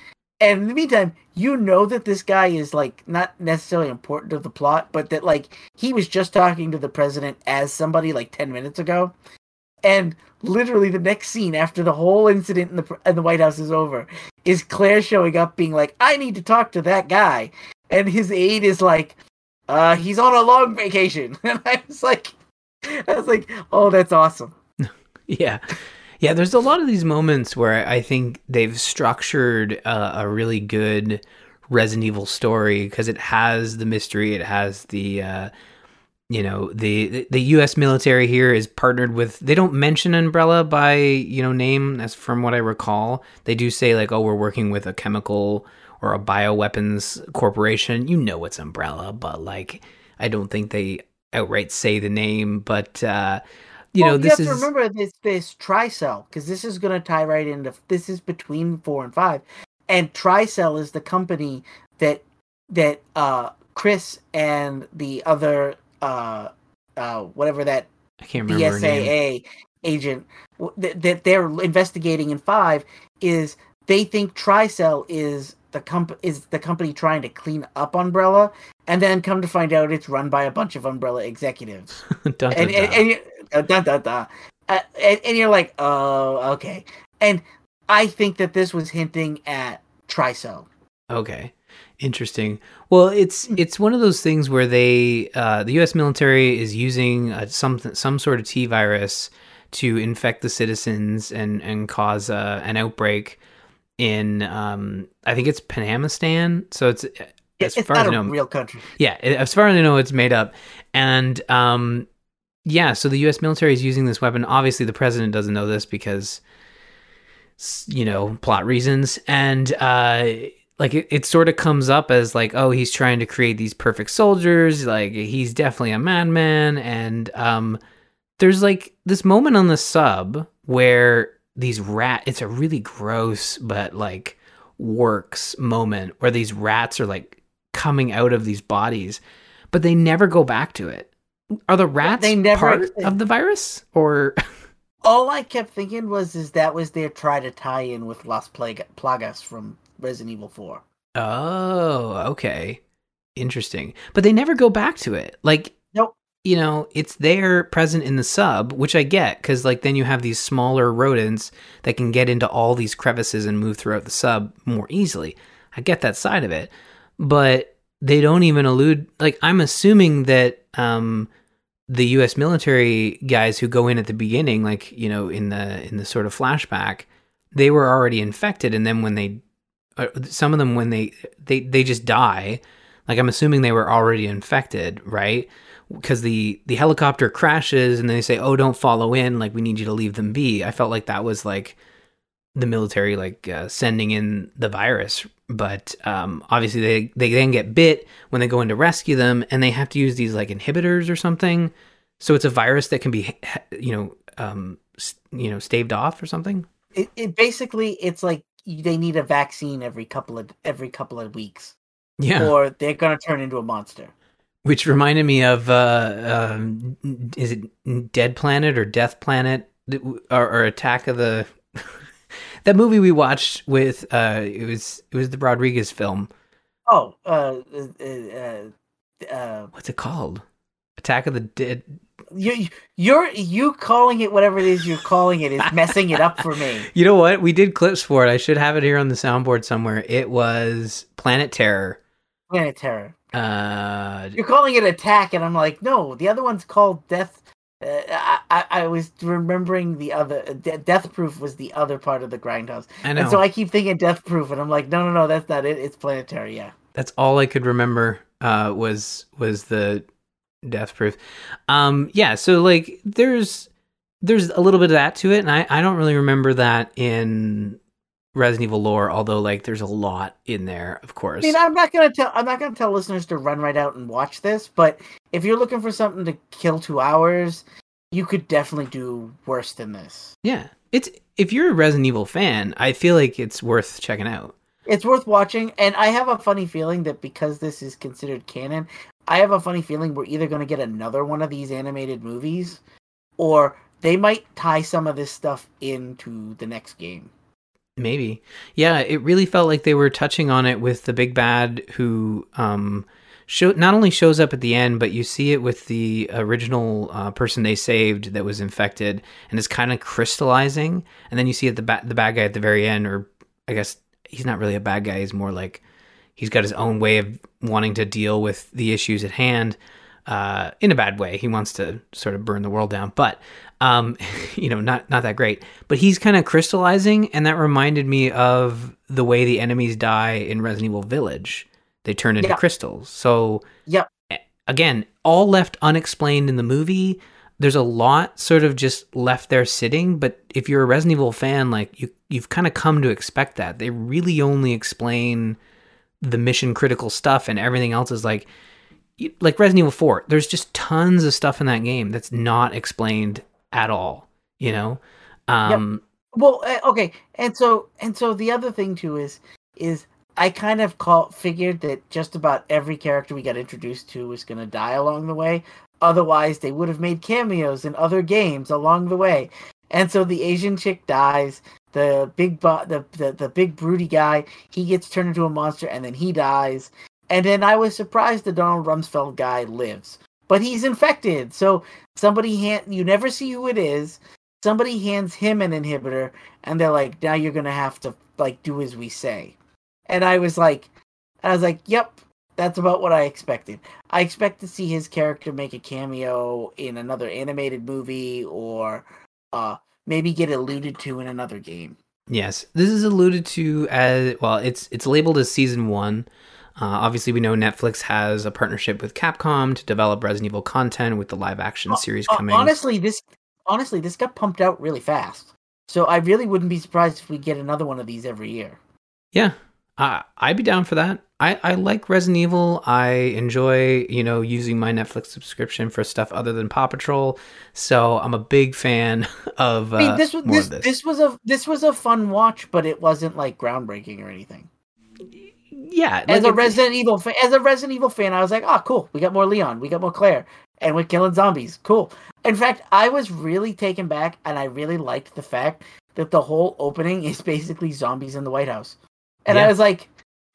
And in the meantime you know that this guy is like not necessarily important to the plot but that like he was just talking to the president as somebody like 10 minutes ago and literally the next scene after the whole incident in the in the white house is over is claire showing up being like i need to talk to that guy. And his aide is like uh he's on a long vacation. And i was like i was like oh that's awesome. Yeah. Yeah, there's a lot of these moments where I think they've structured uh, a really good Resident Evil story because it has the mystery, it has the uh, you know, the the US military here is partnered with they don't mention Umbrella by, you know, name as from what I recall. They do say like, "Oh, we're working with a chemical or a bioweapons corporation." You know it's Umbrella, but like I don't think they outright say the name, but uh you Well, know, this you is have to remember this this tricell because this is going to tie right into this is between four and five and tricell is the company that that uh chris and the other uh uh whatever that I can't remember. BSAA agent that, that they're investigating in five is they think Tricell is the comp is the company trying to clean up Umbrella, and then come to find out it's run by a bunch of Umbrella executives. Dun, dun, and, and, dun. and you, uh, dun, dun, dun. Uh, and, and you're like, oh, okay. And I think that this was hinting at Tricell. okay. Interesting. Well, it's it's one of those things where they uh, the U.S. military is using uh, some some sort of T virus to infect the citizens and and cause uh, an outbreak in um, I think it's Panamistan. So it's as it's far as I know, real country. yeah, as far as I know, it's made up. And um, yeah, so the U.S. military is using this weapon. Obviously, the president doesn't know this because, you know, plot reasons. And uh, like it, it sort of comes up as like, oh, he's trying to create these perfect soldiers. Like he's definitely a madman. And um, there's like this moment on the sub where these rat. It's a really gross but like works moment where these rats are like coming out of these bodies, but they never go back to it. Are the rats They never- part of the virus, or All I kept thinking was is that was their try to tie in with Las Plagas from Resident Evil 4. oh, okay, interesting. But they never go back to it. Like, Nope. you know, it's there present in the sub, which I get because like then you have these smaller rodents that can get into all these crevices and move throughout the sub more easily. I get that side of it, but they don't even allude. Like, I'm assuming that um, the U.S. military guys who go in at the beginning, like you know, in the in the sort of flashback, they were already infected, and then when they, some of them when they they they just die. Like I'm assuming they were already infected, right? Because the the helicopter crashes, and they say, "Oh, don't follow in. Like we need you to leave them be." I felt like that was like the military like uh, sending in the virus but um, obviously they they then get bit when they go in to rescue them and they have to use these like inhibitors or something so it's a virus that can be you know um you know staved off or something It, it basically it's like they need a vaccine every couple of every couple of weeks, yeah. or they're gonna turn into a monster. which reminded me of uh um is it dead planet or death planet? Or, or attack of the that movie we watched with uh it was it was the rodriguez film. Oh, uh, uh, uh, uh, what's it called? Attack of the dead you you're you calling it whatever it is you're calling it is messing it up for me. You know what? We did clips for it. I should have it here on the soundboard somewhere. It was Planet Terror. Planet Terror. Uh, You're calling it attack, and I'm like, no, the other one's called Death. Uh, I, I was remembering the other De- Death Proof was the other part of the Grindhouse, I know. and so I keep thinking Death Proof, and I'm like, no, no, no, that's not it. It's Planet Terror, yeah. That's all I could remember. Uh, was was the Death Proof. Um, yeah. So like, there's there's a little bit of that to it, and I I don't really remember that in Resident Evil lore. Although like, there's a lot in there, of course. I mean, I'm not gonna tell I'm not gonna tell listeners to run right out and watch this, but if you're looking for something to kill two hours, you could definitely do worse than this. yeah. It's if you're a Resident Evil fan, I feel like it's worth checking out. It's worth watching, and I have a funny feeling that because this is considered canon, I have a funny feeling we're either going to get another one of these animated movies, or they might tie some of this stuff into the next game. Maybe. Yeah, it really felt like they were touching on it with the big bad who um show not only shows up at the end, but you see it with the original uh, person they saved that was infected and it's kind of crystallizing, and then you see it the ba- the bad guy at the very end or I guess he's not really a bad guy, he's more like he's got his own way of wanting to deal with the issues at hand uh, in a bad way. He wants to sort of burn the world down, but um, you know, not not that great. But he's kind of crystallizing, and that reminded me of the way the enemies die in Resident Evil Village. They turn into Yeah. crystals. So Yep. again, all left unexplained in the movie. There's a lot sort of just left there sitting, but if you're a Resident Evil fan, like you you've kind of come to expect that. They really only explain the mission critical stuff and everything else is like like Resident Evil 4. There's just tons of stuff in that game that's not explained at all, you know? Um Well, uh, okay, and so and so the other thing too is is I kind of call figured that just about every character we got introduced to was going to die along the way. Otherwise, they would have made cameos in other games along the way. And so the Asian chick dies. The big bu- the, the the big broody guy he gets turned into a monster and then he dies. And then I was surprised the Donald Rumsfeld guy lives, but he's infected. So somebody hand you never see who it is somebody hands him an inhibitor and they're like now you're gonna have to like do as we say and i was like I was like, yep, that's about what I expected. I expect to see his character make a cameo in another animated movie or uh, maybe get alluded to in another game. Yes, this is alluded to as well. It's it's labeled as season one. Uh, obviously, we know Netflix has a partnership with Capcom to develop Resident Evil content with the live action series Uh, coming. honestly, this honestly this got pumped out really fast. So I really wouldn't be surprised if we get another one of these every year. Yeah, uh, I'd be down for that. I, I like Resident Evil. I enjoy, you know, using my Netflix subscription for stuff other than Paw Patrol. So I'm a big fan of uh, I mean, this was this, this. this was a this was a fun watch, but it wasn't like groundbreaking or anything. yeah, As a it- Resident Evil fan, as a Resident Evil fan, I was like, "Oh, cool! We got more Leon, we got more Claire, and we're killing zombies. Cool." In fact, I was really taken back, and I really liked the fact that the whole opening is basically zombies in the White House, and I was like,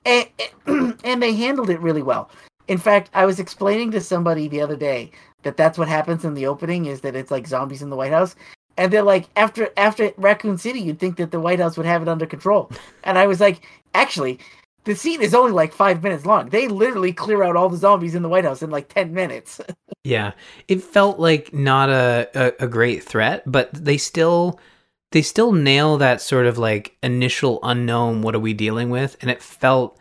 and, and they handled it really well. In fact, I was explaining to somebody the other day that that's what happens in the opening is that it's like zombies in the White House. And they're like, after after Raccoon City, you'd think that the White House would have it under control. And I was like, actually, the scene is only like five minutes long. They literally clear out all the zombies in the White House in like ten minutes. Yeah, it felt like not a, a, a great threat, but they still they still nail that sort of like initial unknown. What are we dealing with? And it felt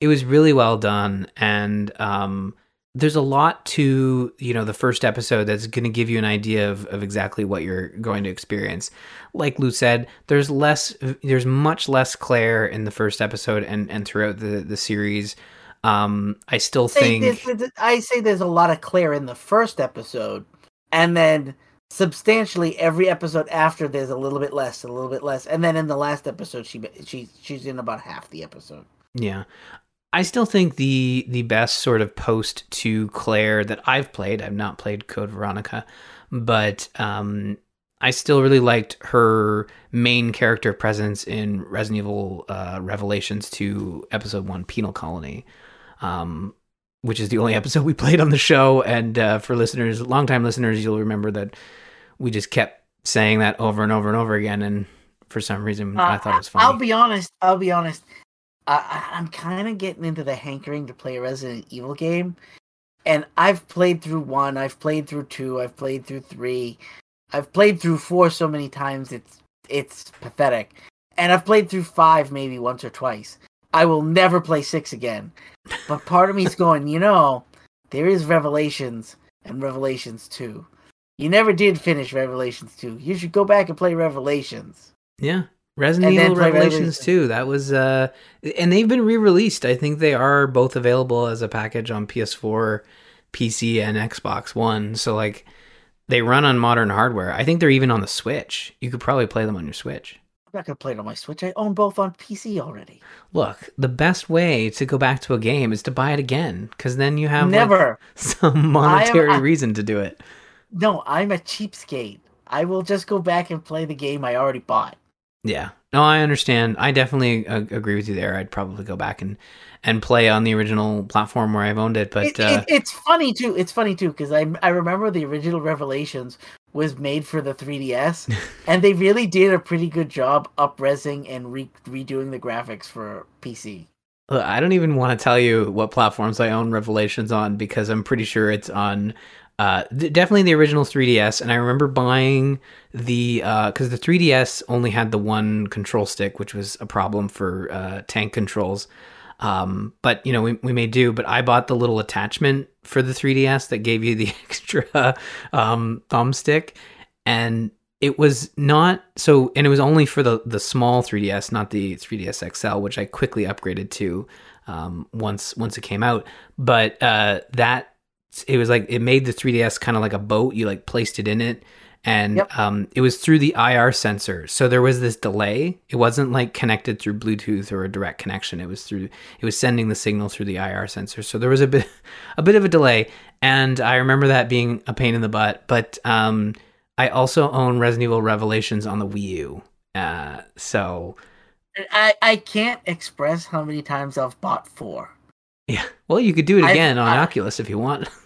it was really well done. And um, there's a lot to you know the first episode that's going to give you an idea of, of exactly what you're going to experience. Like Lou said, there's less, there's much less Claire in the first episode and and throughout the the series. Um, I still Say think. I say there's a lot of Claire in the first episode, and then substantially every episode after there's a little bit less, a little bit less, and then in the last episode she she she's in about half the episode. Yeah. I still think the the best sort of post to Claire that I've played, I've not played Code Veronica, but um I still really liked her main character presence in Resident Evil uh, Revelations 2 episode 1 Penal Colony. Um which is the only episode we played on the show and uh, for listeners, longtime listeners, you'll remember that we just kept saying that over and over and over again and for some reason I Uh, thought it was funny. I'll be honest. I'll be honest. I, I- I'm kind of getting into the hankering to play a Resident Evil game, and I've played through one. I've played through two. I've played through three. I've played through four so many times it's it's pathetic, and I've played through five maybe once or twice. I will never play six again. But part of me's going, you know, there is Revelations and Revelations two. You never did finish Revelations two. You should go back and play Revelations. Yeah. Resident Evil Revelations Revelation. 2. That was uh and they've been re-released. I think they are both available as a package on PS4, PC and Xbox One. So like they run on modern hardware. I think they're even on the Switch. You could probably play them on your Switch. I'm not gonna play it on my Switch. I own both on PC already. Look, the best way to go back to a game is to buy it again cuz then you have like, Never. some monetary I- reason to do it. No, I'm a cheapskate. I will just go back and play the game I already bought. Yeah. No, I understand. I definitely uh, agree with you there. I'd probably go back and and play on the original platform where I've owned it, but It- uh, it, it's funny too. It's funny too because I I remember the original Revelations was made for the 3DS, and they really did a pretty good job upresing and re- redoing the graphics for PC. I don't even want to tell you what platforms I own Revelations on because I'm pretty sure it's on uh, th- definitely the original 3DS. And I remember buying the because the 3DS only had the one control stick, which was a problem for uh, tank controls. Um, but you know we we may do. But I bought the little attachment for the 3DS that gave you the extra um, thumbstick, and it was not so and it was only for the the small 3ds not the 3ds xl which i quickly upgraded to um, once once it came out but uh, that it was like it made the 3ds kind of like a boat. You like placed it in it. And Yep. um, it was through the ir sensor. So there was this delay. It wasn't like connected through bluetooth or a direct connection. It was through it was sending the signal through the ir sensor. So there was a bit a bit of a delay. And i remember that being a pain in the butt. But um, I also own Resident Evil Revelations on the Wii U. Uh, so I I can't express how many times I've bought four. yeah, well, you could do it again on I- Oculus if you want.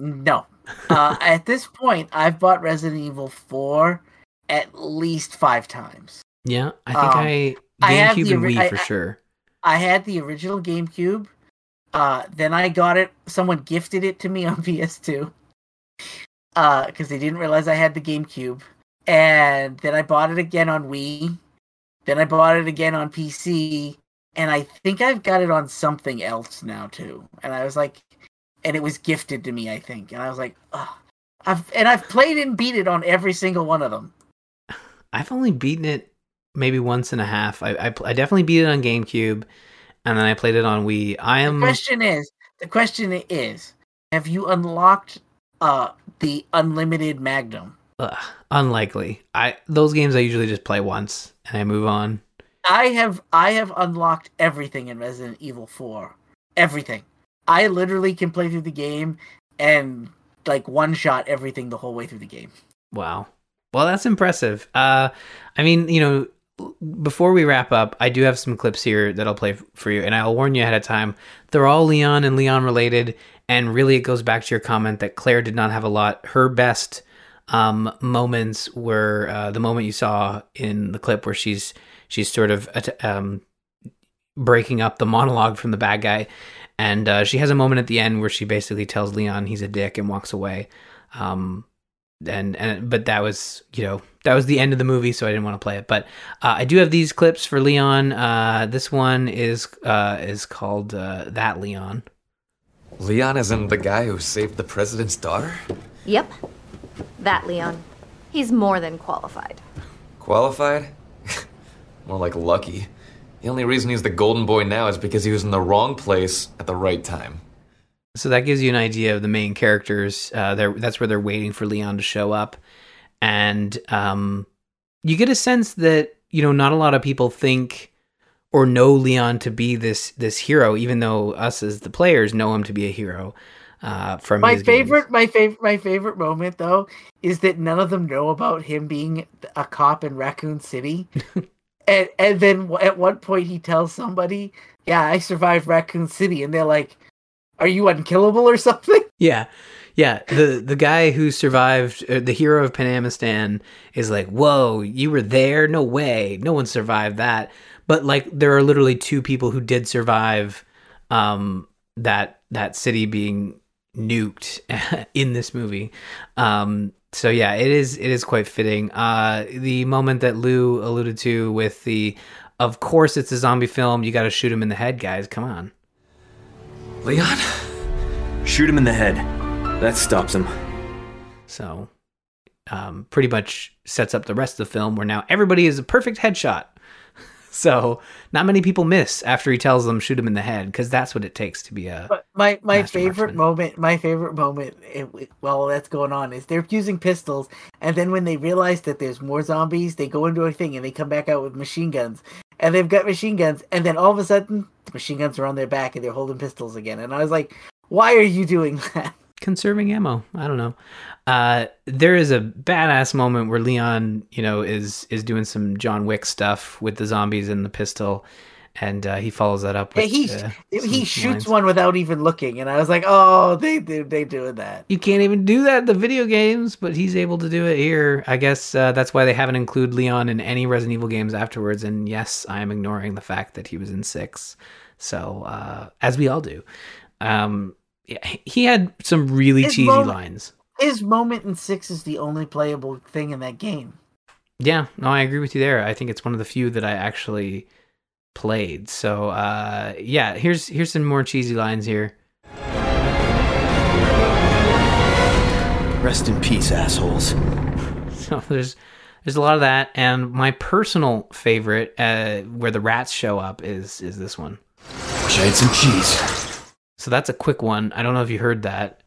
No. Uh, at this point, I've bought Resident Evil 4 at least five times. yeah, I think Um, I I GameCube the and ori- Wii for I- sure. I had the original GameCube, Uh, then I got it. Someone gifted it to me on PS2. Uh, because they didn't realize I had the GameCube. And then I bought it again on Wii. Then I bought it again on PC. And I think I've got it on something else now too. And I was like, and it was gifted to me, I think. And I was like, Ugh. I've and I've played and beat it on every single one of them. I've only beaten it maybe once and a half. I, I, I definitely beat it on GameCube, and then I played it on Wii. I am The question is, the question is, have you unlocked uh the unlimited Magnum? ugh, unlikely. I those games I usually just play once and I move on. I have I have unlocked everything in Resident Evil 4. Everything. I literally can play through the game and like one shot everything the whole way through the game. Wow. Well, that's impressive. Uh, I mean, you know, before we wrap up, I do have some clips here that I'll play for you, and I'll warn you ahead of time. They're all Leon and Leon related, and really it goes back to your comment that Claire did not have a lot. Her best um, moments were uh, the moment you saw in the clip where she's she's sort of um, breaking up the monologue from the bad guy, and uh, she has a moment at the end where she basically tells Leon he's a dick and walks away. Um, and and but that was you know that was the end of the movie so i didn't want to play it but uh, i do have these clips for leon uh, this one is uh, is called uh, that leon Leon isn't the guy who saved the president's daughter? Yep. That Leon. He's more than qualified. Qualified? More like lucky. The only reason he's the golden boy now is because he was in the wrong place at the right time. so that gives you an idea of the main characters uh, that's where they're waiting for leon to show up and um, you get a sense that you know not a lot of people think or know leon to be this this hero even though us as the players know him to be a hero uh, from My his games. favorite my favorite my favorite moment though is that none of them know about him being a cop in Raccoon City. and and then at one point he tells somebody, "Yeah, I survived Raccoon City." And they're like, "Are you unkillable or something?" Yeah, yeah. The the guy who survived, uh, the hero of Panamistan, is like, "Whoa, you were there? No way! No one survived that." But like, there are literally two people who did survive um, that that city being nuked in this movie. Um, so yeah, it is it is quite fitting. Uh, the moment that Lou alluded to with the, of course, it's a zombie film. You got to shoot him in the head, guys. Come on. Leon? Shoot him in the head. That stops him. So, um, pretty much sets up the rest of the film where now everybody is a perfect headshot. so, not many people miss after he tells them shoot him in the head because that's what it takes to be a. But my my favorite marksman. moment, my favorite moment, while that's going on, is they're using pistols, and then when they realize that there's more zombies, they go into a thing and they come back out with machine guns, and they've got machine guns, and then all of a sudden, the machine guns are on their back and they're holding pistols again, and I was like, why are you doing that? conserving ammo. I don't know. Uh, there is a badass moment where Leon, you know, is is doing some John Wick stuff with the zombies and the pistol, and uh, he follows that up. Yeah, he uh, he shoots lines. one without even looking, and I was like, oh, they they they doing that. You can't even do that in the video games, but he's able to do it here. I guess uh, that's why they haven't included Leon in any Resident Evil games afterwards. And yes, I am ignoring the fact that he was in six. So, uh, as we all do, um, yeah, he had some really His cheesy moment- lines. His moment in six is the only playable thing in that game. Yeah, no, I agree with you there. I think it's one of the few that I actually played. So, uh, yeah, here's here's some more cheesy lines here. Rest in peace, assholes. So there's there's a lot of that, and my personal favorite, uh, where the rats show up, is is this one. Wish I had some cheese. So that's a quick one. I don't know if you heard that.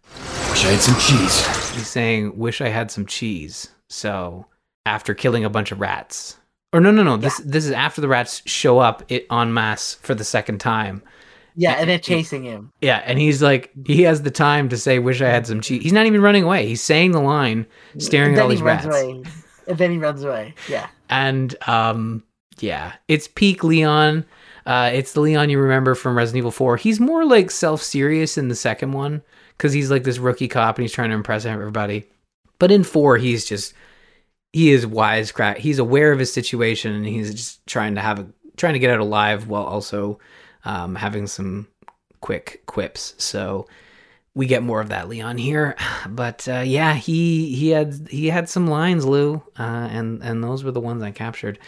Wish I had some cheese. He's saying, "Wish I had some cheese." So after killing a bunch of rats, or no, no, no. This this is after the rats show up it en masse for the second time. Yeah, and they're chasing him. Yeah, and he's like, he has the time to say, "Wish I had some cheese." He's not even running away. He's saying the line, staring at all then these he runs rats. away. And then he runs away. Yeah. and um yeah it's peak leon uh it's the leon you remember from resident evil 4 he's more like self-serious in the second one because he's like this rookie cop and he's trying to impress everybody but in 4 he's just he is wisecrack he's aware of his situation and he's just trying to have a trying to get out alive while also um having some quick quips. So we get more of that Leon here, but uh, yeah, he he had he had some lines, Lou, uh, and and those were the ones I captured.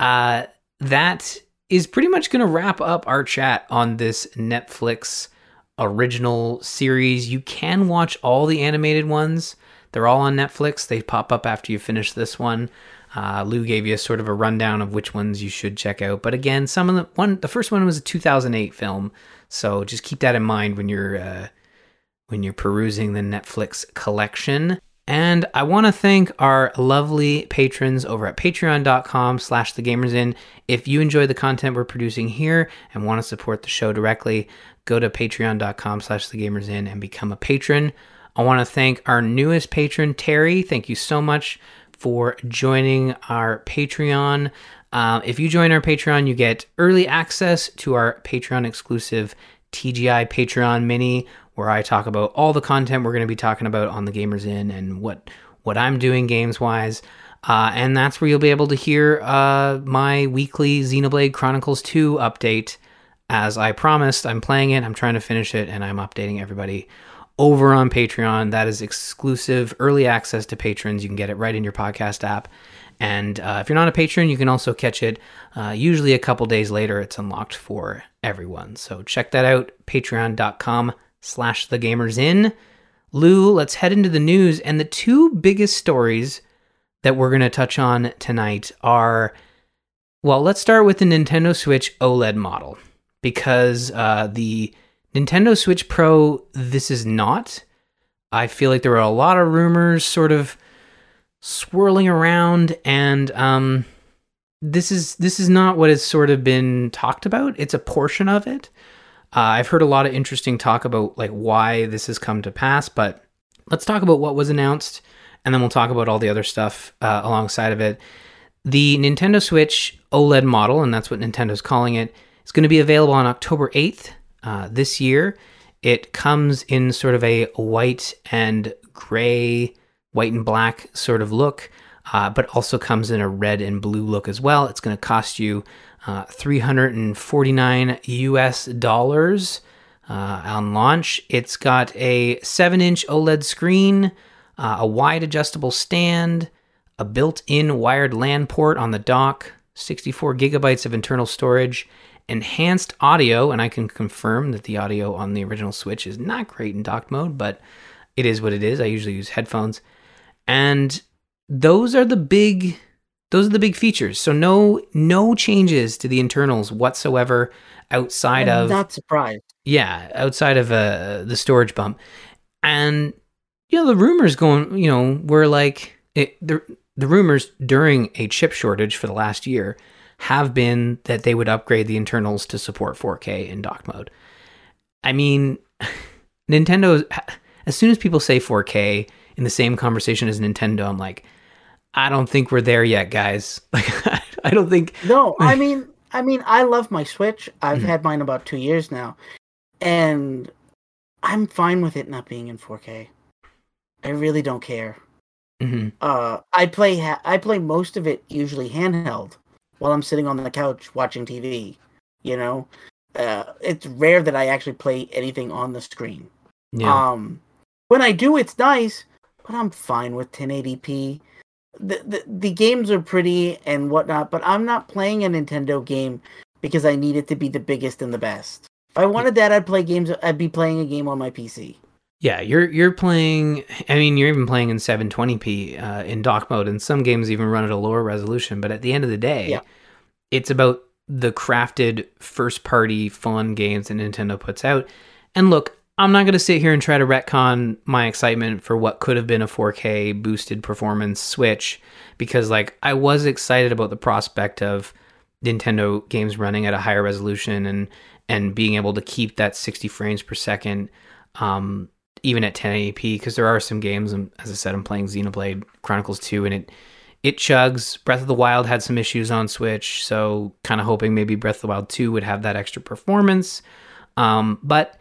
Uh, that is pretty much going to wrap up our chat on this Netflix original series. You can watch all the animated ones. They're all on Netflix. They pop up after you finish this one. Uh, Lou gave you a sort of a rundown of which ones you should check out. But again, some of the one, the first one was a 2008 film, so just keep that in mind when you're uh, when you're perusing the Netflix collection. And I want to thank our lovely patrons over at patreon.com slash thegamersinn. If you enjoy the content we're producing here and want to support the show directly, go to patreon.com slash thegamersinn and become a patron. I want to thank our newest patron, Terry. Thank you so much for joining our Patreon. Uh, if you join our Patreon, you get early access to our Patreon exclusive TGI Patreon mini, where I talk about all the content we're going to be talking about on the Gamers Inn and what what I'm doing games wise. Uh, and that's where you'll be able to hear uh, my weekly Xenoblade Chronicles 2 update. As I promised, I'm playing it, I'm trying to finish it, and I'm updating everybody over on Patreon. That is exclusive early access to patrons. You can get it right in your podcast app. And uh, if you're not a patron, you can also catch it uh, usually a couple days later. It's unlocked for everyone. So check that out, patreon.com slash the Gamers Inn. Lou, let's head into the news. And the two biggest stories that we're going to touch on tonight are well, let's start with the Nintendo Switch OLED model because uh, the Nintendo Switch Pro, this is not. I feel like there were a lot of rumors sort of swirling around, and um, this is this is not what has sort of been talked about. It's a portion of it. Uh, I've heard a lot of interesting talk about like why this has come to pass, but let's talk about what was announced, and then we'll talk about all the other stuff uh, alongside of it. The Nintendo Switch OLED model, and that's what Nintendo's calling it, is going to be available on October 8th uh, this year. It comes in sort of a white and gray, white and black sort of look, uh, but also comes in a red and blue look as well. It's going to cost you uh, 349 US dollars uh, on launch. It's got a 7 inch OLED screen, uh, a wide adjustable stand, a built in wired LAN port on the dock, 64 gigabytes of internal storage, enhanced audio, and I can confirm that the audio on the original Switch is not great in dock mode, but it is what it is. I usually use headphones. And those are the big those are the big features. So no no changes to the internals whatsoever outside I'm of not surprised. yeah, outside of uh, the storage bump. And you know the rumors going, you know, were like it, the the rumors during a chip shortage for the last year have been that they would upgrade the internals to support 4K in dock mode. I mean, Nintendo, as soon as people say 4K in the same conversation as Nintendo, I'm like, I don't think we're there yet, guys. Like, I don't think. No, I mean, I mean, I love my Switch. Mm-hmm. I've had mine about two years now, and I'm fine with it not being in 4K. I really don't care. Mhm. Uh, I play ha- I play most of it usually handheld while I'm sitting on the couch watching TV. You know, uh, it's rare that I actually play anything on the screen. Yeah. Um, when I do, it's nice, but I'm fine with 1080p. The, the the games are pretty and whatnot, but I'm not playing a Nintendo game because I need it to be the biggest and the best. If I wanted that, I'd play games. I'd be playing a game on my PC. Yeah, you're you're playing. I mean, you're even playing in 720p uh, in dock mode, and some games even run at a lower resolution. But at the end of the day, Yeah. it's about the crafted first party fun games that Nintendo puts out. And look, I'm not going to sit here and try to retcon my excitement for what could have been a 4K boosted performance Switch because, like, I was excited about the prospect of Nintendo games running at a higher resolution and and being able to keep that 60 frames per second um, even at 1080p because there are some games um, as i said i'm playing xenoblade chronicles 2 and it it chugs. Breath of the wild had some issues on switch so kind of hoping maybe breath of the wild 2 would have that extra performance. Um, but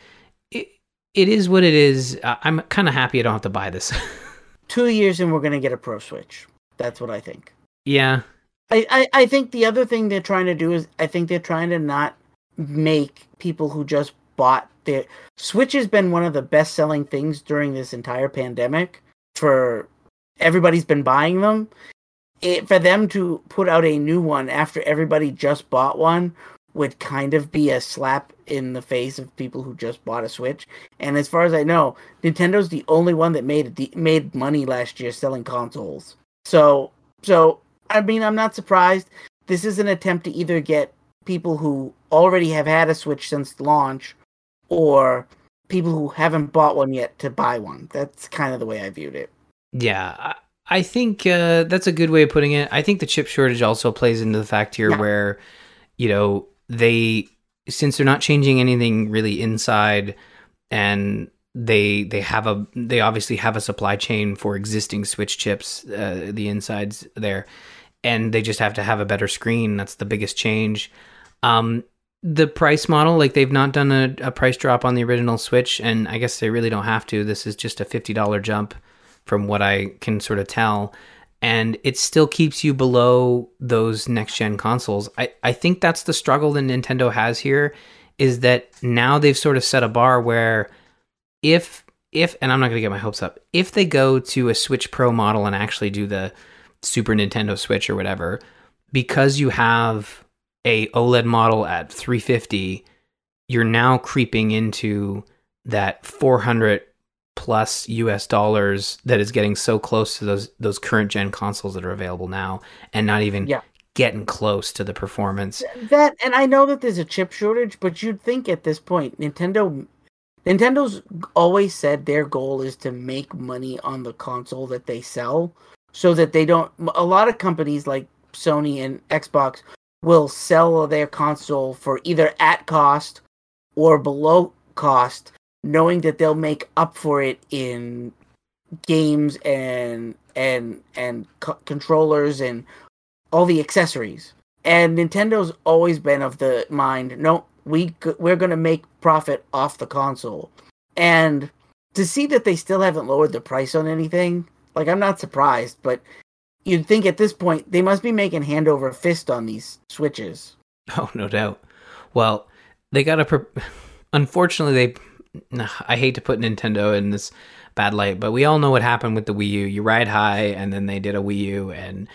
it, it is what it is. I'm kind of happy i don't have to buy this. Two years and we're gonna get a Pro Switch. That's what I think. yeah. I, I, I think the other thing they're trying to do is I think they're trying to not make people who just bought their Switch has been one of the best selling things during this entire pandemic for everybody's been buying them. It, for them to put out a new one after everybody just bought one would kind of be a slap in the face of people who just bought a Switch. And as far as I know, Nintendo's the only one that made made money last year selling consoles. So, so I mean, I'm not surprised. This is an attempt to either get people who already have had a Switch since launch, or people who haven't bought one yet to buy one. That's kind of the way I viewed it. Yeah, I think uh, that's a good way of putting it. I think the chip shortage also plays into the fact here yeah. where, you know, they since they're not changing anything really inside, and they they have a they obviously have a supply chain for existing Switch chips, uh, the insides there, and they just have to have a better screen. That's the biggest change. Um, the price model, like they've not done a, a price drop on the original Switch, and I guess they really don't have to. This is just a fifty dollar jump from what I can sort of tell. And it still keeps you below those next gen consoles. I, I think that's the struggle that Nintendo has here is that now they've sort of set a bar where if if and I'm not gonna get my hopes up, if they go to a Switch Pro model and actually do the Super Nintendo Switch or whatever, because you have a OLED model at 350, you're now creeping into that 400 plus US dollars that is getting so close to those those current gen consoles that are available now and not even yeah. getting close to the performance. That and I know that there's a chip shortage, but you'd think at this point Nintendo Nintendo's always said their goal is to make money on the console that they sell so that they don't a lot of companies like Sony and Xbox will sell their console for either at cost or below cost knowing that they'll make up for it in games and and and co- controllers and all the accessories. And Nintendo's always been of the mind, no, we we're going to make profit off the console. And to see that they still haven't lowered the price on anything, like I'm not surprised, but you'd think at this point they must be making hand over fist on these switches. Oh, no doubt. Well, they got to. Pre- Unfortunately, they I hate to put Nintendo in this bad light, but we all know what happened with the Wii U. You ride high, and then they did a Wii U, and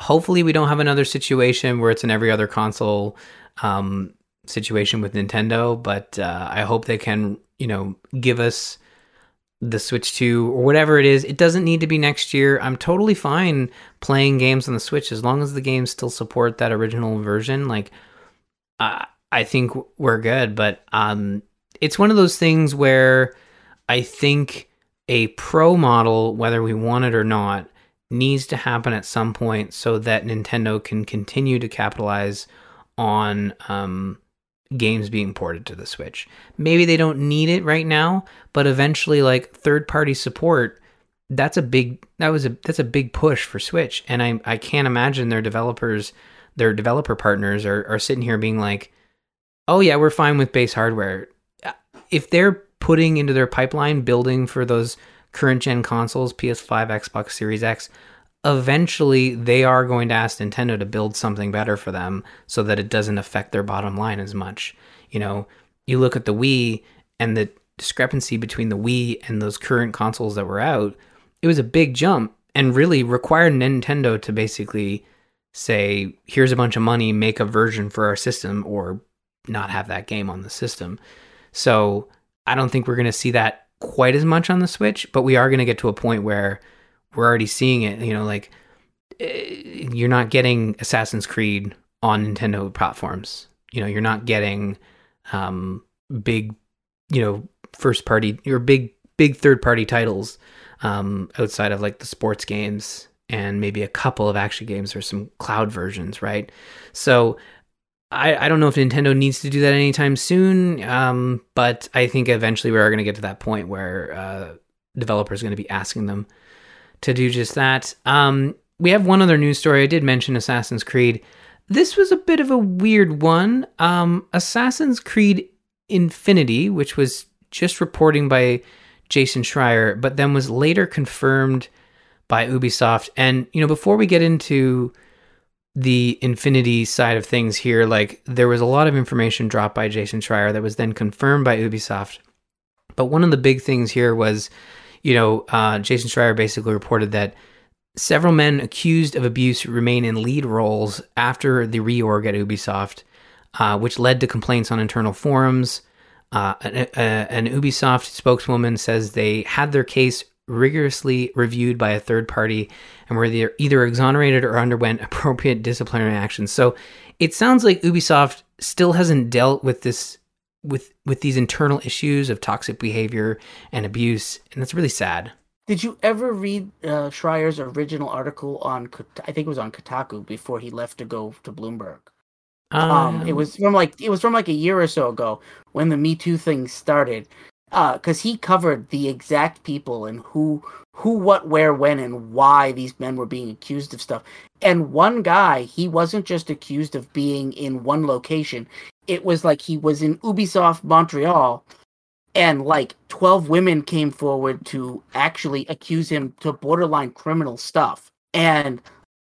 hopefully we don't have another situation where it's in every other console um, situation with Nintendo. But uh, I hope they can, you know, give us the Switch 2 or whatever it is. It doesn't need to be next year. I'm totally fine playing games on the Switch as long as the games still support that original version. Like, uh, I think we're good. But um, it's one of those things where I think a pro model, whether we want it or not, needs to happen at some point so that Nintendo can continue to capitalize on um, games being ported to the Switch. Maybe they don't need it right now, but eventually, like third party support, that's a big that was a that's a big push for Switch, and I I can't imagine their developers, their developer partners are are sitting here being like, oh yeah, we're fine with base hardware if they're putting into their pipeline building for those current gen consoles, PS5, Xbox Series X, eventually they are going to ask Nintendo to build something better for them so that it doesn't affect their bottom line as much. You know, you look at the Wii and the discrepancy between the Wii and those current consoles that were out, it was a big jump and really required Nintendo to basically say, here's a bunch of money, make a version for our system, or not have that game on the system. So I don't think we're going to see that quite as much on the Switch, but we are going to get to a point where we're already seeing it. You know, like eh, you're not getting Assassin's Creed on Nintendo platforms. You know, you're not getting um, big, you know, first party or big, big third party titles um, outside of like the sports games and maybe a couple of action games or some cloud versions, right? So I, I don't know if Nintendo needs to do that anytime soon, um, but I think eventually we are going to get to that point where uh, developers are going to be asking them to do just that. Um, we have one other news story. I did mention Assassin's Creed. This was a bit of a weird one. Um, Assassin's Creed Infinity, which was just reporting by Jason Schreier, but then was later confirmed by Ubisoft. And, you know, before we get into the Infinity side of things here, like there was a lot of information dropped by Jason Schreier that was then confirmed by Ubisoft. But one of the big things here was, you know, uh, Jason Schreier basically reported that several men accused of abuse remain in lead roles after the reorg at Ubisoft, uh, which led to complaints on internal forums. Uh, an, an Ubisoft spokeswoman says they had their case rigorously reviewed by a third party and were either, either exonerated or underwent appropriate disciplinary actions. So it sounds like Ubisoft still hasn't dealt with this with with these internal issues of toxic behavior and abuse, and that's really sad. Did you ever read uh, Schreier's original article on? I think it was on Kotaku before he left to go to Bloomberg. Um, um, it was from like it was from like a year or so ago when the Me Too thing started, because uh, he covered the exact people and who, who, what, where, when, and why these men were being accused of stuff. And one guy, he wasn't just accused of being in one location. It was like he was in Ubisoft Montreal, and like twelve women came forward to actually accuse him to borderline criminal stuff, and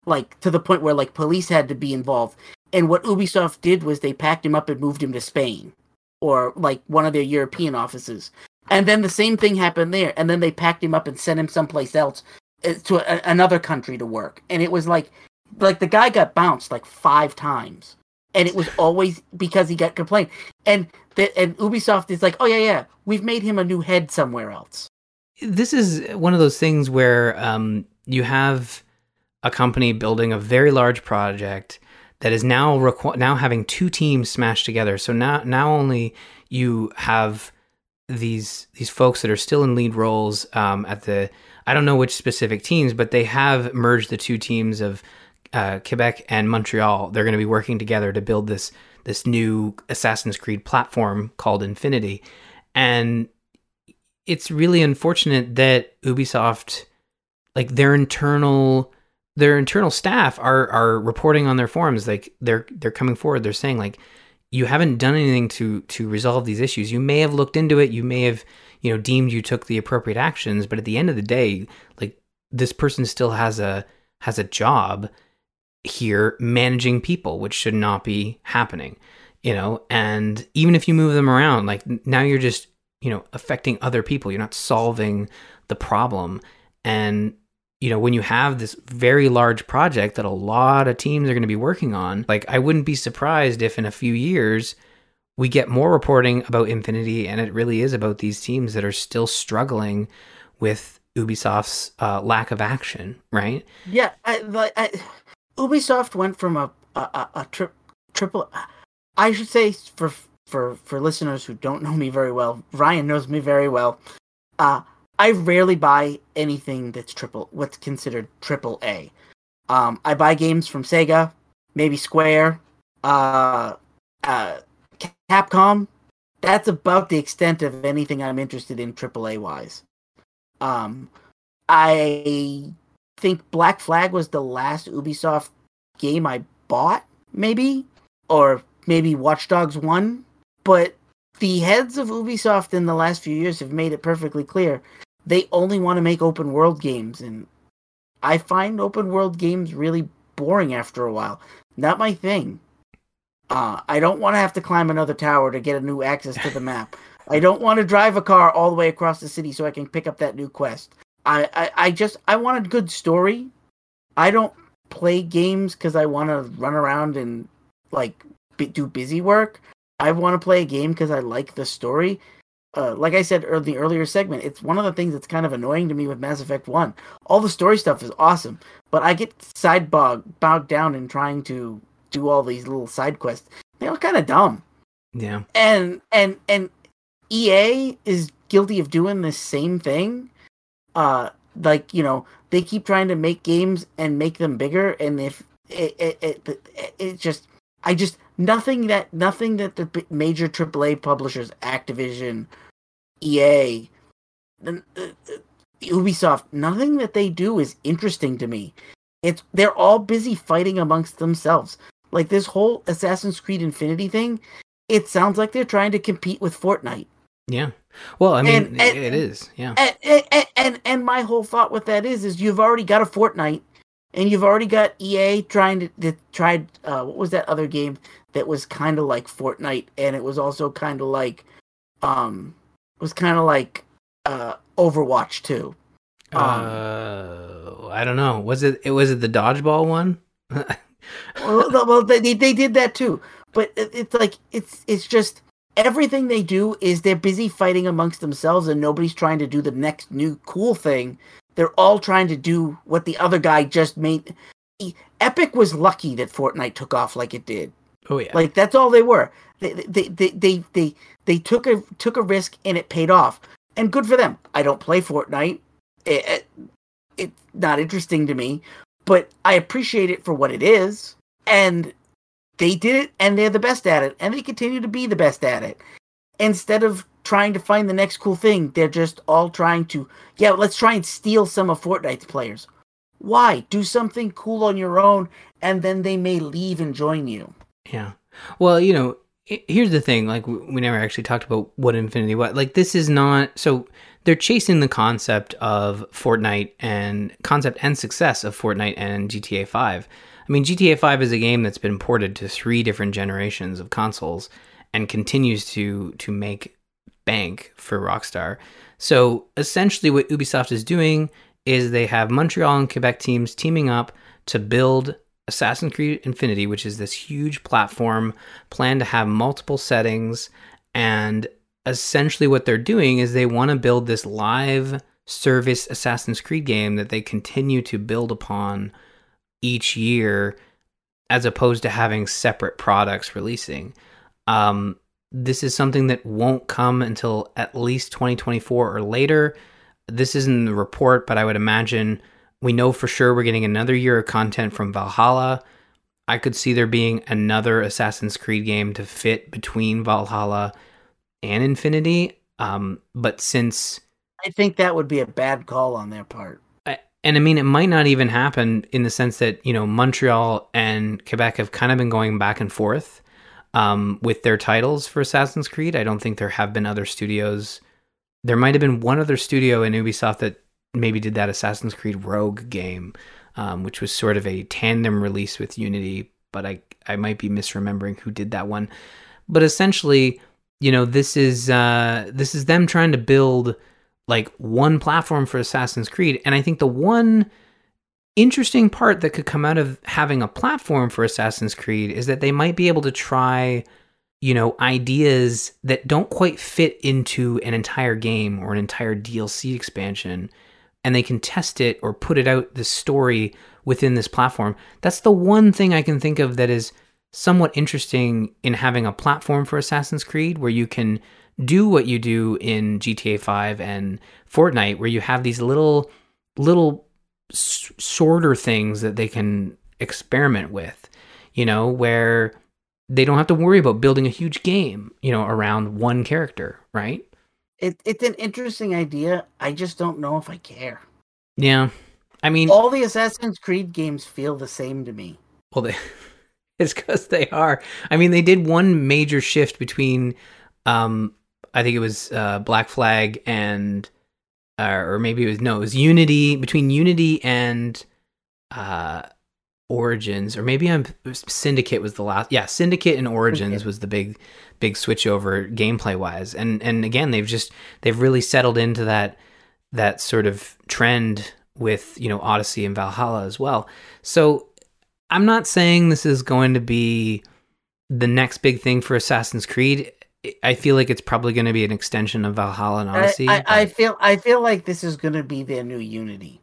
like to the point where like police had to be involved. And what Ubisoft did was they packed him up and moved him to Spain or like one of their European offices. And then the same thing happened there. And then they packed him up and sent him someplace else uh, to a, another country to work. And it was like, like the guy got bounced like five times, and it was always because he got complained. And the, and Ubisoft is like, oh yeah, yeah, we've made him a new head somewhere else. This is one of those things where um, you have a company building a very large project that is now requ- now having two teams smashed together. So now now only you have these these folks that are still in lead roles um, at the I don't know which specific teams, but they have merged the two teams of uh, Quebec and Montreal. They're going to be working together to build this this new Assassin's Creed platform called Infinity, and it's really unfortunate that Ubisoft, like their internal their internal staff are are reporting on their forums like they're they're coming forward they're saying like you haven't done anything to to resolve these issues you may have looked into it you may have you know deemed you took the appropriate actions but at the end of the day like this person still has a has a job here managing people which should not be happening you know? And even if you move them around like now you're just you know affecting other people. You're not solving the problem. And you know, when you have this very large project that a lot of teams are going to be working on, like I wouldn't be surprised if in a few years we get more reporting about Infinity and it really is about these teams that are still struggling with Ubisoft's uh, lack of action, right? Yeah, I, Ubisoft went from a a, a, a tri- triple. I should say for for for listeners who don't know me very well, Ryan knows me very well. Uh, I rarely buy anything that's triple what's considered triple A. Um, I buy games from Sega, maybe Square, uh, uh, Capcom. That's about the extent of anything I'm interested in AAA wise. Um, I think Black Flag was the last Ubisoft game I bought, maybe, or maybe Watch Dogs 1. But the heads of Ubisoft in the last few years have made it perfectly clear they only want to make open world games and I find open world games really boring after a while. Not my thing. Uh, I don't want to have to climb another tower to get a new access to the map. I don't want to drive a car all the way across the city so I can pick up that new quest. I, I, I just I want a good story. I don't play games because I want to run around and like do busy work. I want to play a game because I like the story uh, like I said in the earlier segment, it's one of the things that's kind of annoying to me with Mass Effect One. All the story stuff is awesome, but I get side bogged, bogged down in trying to do all these little side quests. They're kind of dumb. Yeah. And and and EA is guilty of doing the same thing. Uh, like you know, they keep trying to make games and make them bigger, and if it it it, it, it just I just nothing that nothing that the major AAA publishers, Activision EA, Ubisoft, nothing that they do is interesting to me. It's they're all busy fighting amongst themselves. Like this whole Assassin's Creed Infinity thing, it sounds like they're trying to compete with Fortnite. Yeah. Well, I mean, and, and, it is. Yeah. And, and, and and my whole thought with that is, is you've already got a Fortnite. and you've already got EA trying to, to tried uh, what was that other game that was kind of like Fortnite, and it was also kind of like um was kind of like uh Overwatch too. Um, uh, I don't know. Was it? It was it the dodgeball one? well, well they they did that too, but it, it's like it's it's just everything they do is they're busy fighting amongst themselves, and nobody's trying to do the next new cool thing. They're all trying to do what the other guy just made. Epic was lucky that Fortnite took off like it did. oh yeah. Like that's all they were. They they they they they, they took a took a risk and it paid off. And good for them. I don't play Fortnite. It, it, it's not interesting to me, but I appreciate it for what it is. And they did it and they're the best at it and they continue to be the best at it. Instead of trying to find the next cool thing, they're just all trying to yeah, let's try and steal some of Fortnite's players. Why? Do something cool on your own and then they may leave and join you. Yeah. Well, you know, here's the thing. Like, we never actually talked about what Infinity what. Like, this is not. So they're chasing the concept of Fortnite and concept and success of Fortnite and GTA 5. I mean, GTA 5 is a game that's been ported to three different generations of consoles and continues to to make bank for Rockstar. So essentially, what Ubisoft is doing is they have Montreal and Quebec teams teaming up to build Assassin's Creed Infinity, which is this huge platform planned to have multiple settings. And essentially, what they're doing is they want to build this live service Assassin's Creed game that they continue to build upon each year, as opposed to having separate products releasing. Um, this is something that won't come until at least 2024 or later. This isn't in the report, but I would imagine we know for sure we're getting another year of content from Valhalla. I could see there being another Assassin's Creed game to fit between Valhalla and Infinity. Um, but since I think that would be a bad call on their part. And I mean, it might not even happen in the sense that you know Montreal and Quebec have kind of been going back and forth um, with their titles for Assassin's Creed. I don't think there have been other studios. There might have been one other studio in Ubisoft that maybe did that Assassin's Creed Rogue game, um, which was sort of a tandem release with Unity. But I I might be misremembering who did that one. But essentially, you know, this is uh, this is them trying to build like one platform for Assassin's Creed. And I think the one interesting part that could come out of having a platform for Assassin's Creed is that they might be able to try, you know, ideas that don't quite fit into an entire game or an entire DLC expansion. And they can test it or put it out, the story within this platform. That's the one thing I can think of that is somewhat interesting in having a platform for Assassin's Creed where you can do what you do in GTA 5 and Fortnite where you have these little little s- sorter things that they can experiment with, you know, where they don't have to worry about building a huge game, you know, around one character, right? It, it's an interesting idea. I just don't know if I care. Yeah. I mean, All the Assassin's Creed games feel the same to me. Well, they, it's because they are. I mean, they did one major shift between, um, I think it was uh, Black Flag and, uh, or maybe it was no, it was Unity between Unity and uh, Origins, or maybe I'm Syndicate was the last. Yeah, Syndicate and Origins was the big, big switch over gameplay wise, and and again they've just they've really settled into that that sort of trend with you know Odyssey and Valhalla as well. So I'm not saying this is going to be the next big thing for Assassin's Creed. I feel like it's probably going to be an extension of Valhalla and I, Odyssey. I, I but- feel I feel like this is going to be their new Unity.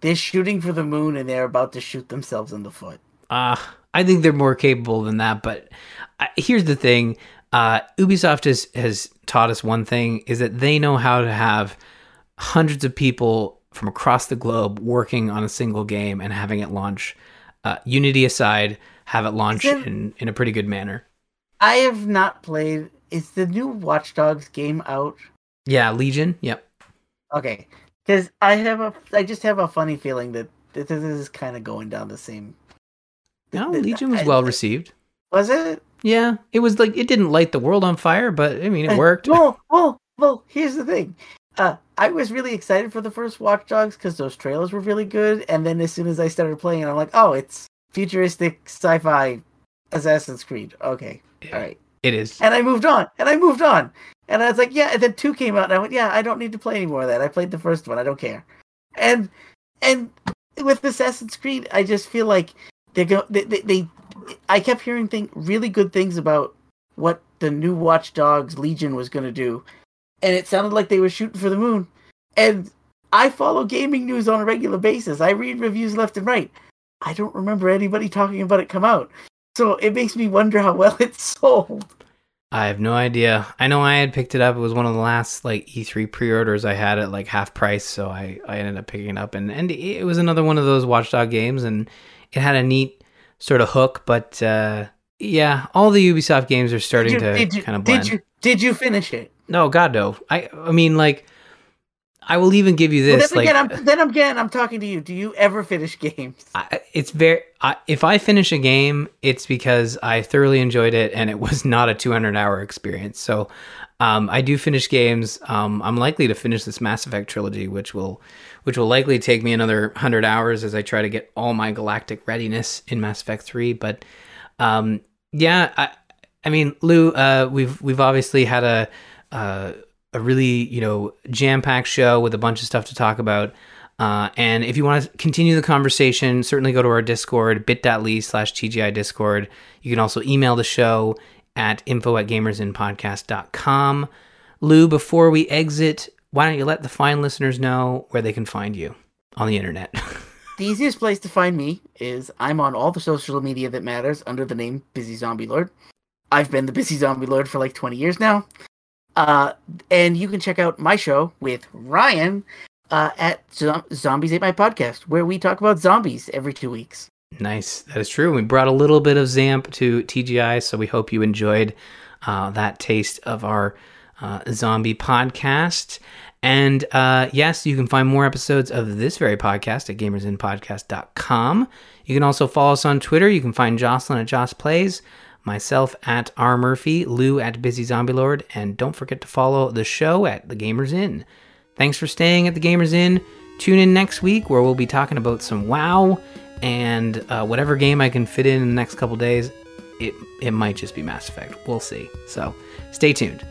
They're shooting for the moon and they're about to shoot themselves in the foot. Uh, I think they're more capable than that. But I, here's the thing: uh, Ubisoft has has taught us one thing: is that they know how to have hundreds of people from across the globe working on a single game and having it launch. Uh, Unity aside, have it launch in in a pretty good manner. I have not played. Is the new Watch Dogs game out? Yeah, Legion. Yep. Okay, because I have a, I just have a funny feeling that, this is kind of going down the same. No, that- Legion was I- well received. Was it? Yeah, it was like it didn't light the world on fire, but I mean it worked. Well, well, well. Here's the thing. uh, I was really excited for the first Watch Dogs because those trailers were really good, and then as soon as I started playing, I'm like, oh, it's futuristic sci-fi Assassin's Creed. Okay, Yeah. all right. It is. And I moved on, and I moved on, and I was like, yeah. And then two came out, and I went, yeah, I don't need to play anymore of that. I played the first one. I don't care. And and with Assassin's Creed, I just feel like they go they, they, they I kept hearing thing really good things about what the new Watch Dogs Legion was going to do, and it sounded like they were shooting for the moon. And I follow gaming news on a regular basis. I read reviews left and right. I don't remember anybody talking about it come out. So it makes me wonder how well it's sold. I have no idea. I know I had picked it up. It was one of the last like E3 pre-orders I had at like half price, so I, I ended up picking it up, and and it was another one of those Watchdog games, and it had a neat sort of hook. But uh, yeah, all the Ubisoft games are starting you, to you, kind of blend. did you did you finish it? No, God no. I I mean like, I will even give you Well, this. then like, again, I'm, then again, I'm talking to you. Do you ever finish games? I, it's very I, if i finish a game it's because i thoroughly enjoyed it and it was not a 200 hour experience so um, i do finish games um, i'm likely to finish this mass effect trilogy which will which will likely take me another 100 hours as i try to get all my galactic readiness in mass effect 3 but um, yeah i i mean lou uh, we've we've obviously had a uh, a really you know jam packed show with a bunch of stuff to talk about. Uh, and if you want to continue the conversation, certainly go to our Discord, bit.ly slash TGI Discord. You can also email the show at info at gamersinnpodcast.com. Lou, before we exit, why don't you let the fine listeners know where they can find you on the internet? The easiest place to find me is I'm on all the social media that matters under the name Busy Zombie Lord. I've been the Busy Zombie Lord for like 20 years now. Uh, and you can check out my show with Ryan uh, at Zo- Zombies Ate My Podcast, where we talk about zombies every two weeks. Nice. That is true. We brought a little bit of Zamp to TGI, so we hope you enjoyed uh, that taste of our uh, zombie podcast. And uh, yes, you can find more episodes of this very podcast at gamersinnpodcast.com. You can also follow us on Twitter. You can find Jocelyn at Joss Plays, myself at R Murphy, Lou at Busy Zombie Lord, and don't forget to follow the show at The Gamers Inn. Thanks for staying at The Gamers Inn. Tune in next week where we'll be talking about some WoW and uh, whatever game I can fit in in the next couple days. It it might just be Mass Effect. We'll see. So stay tuned.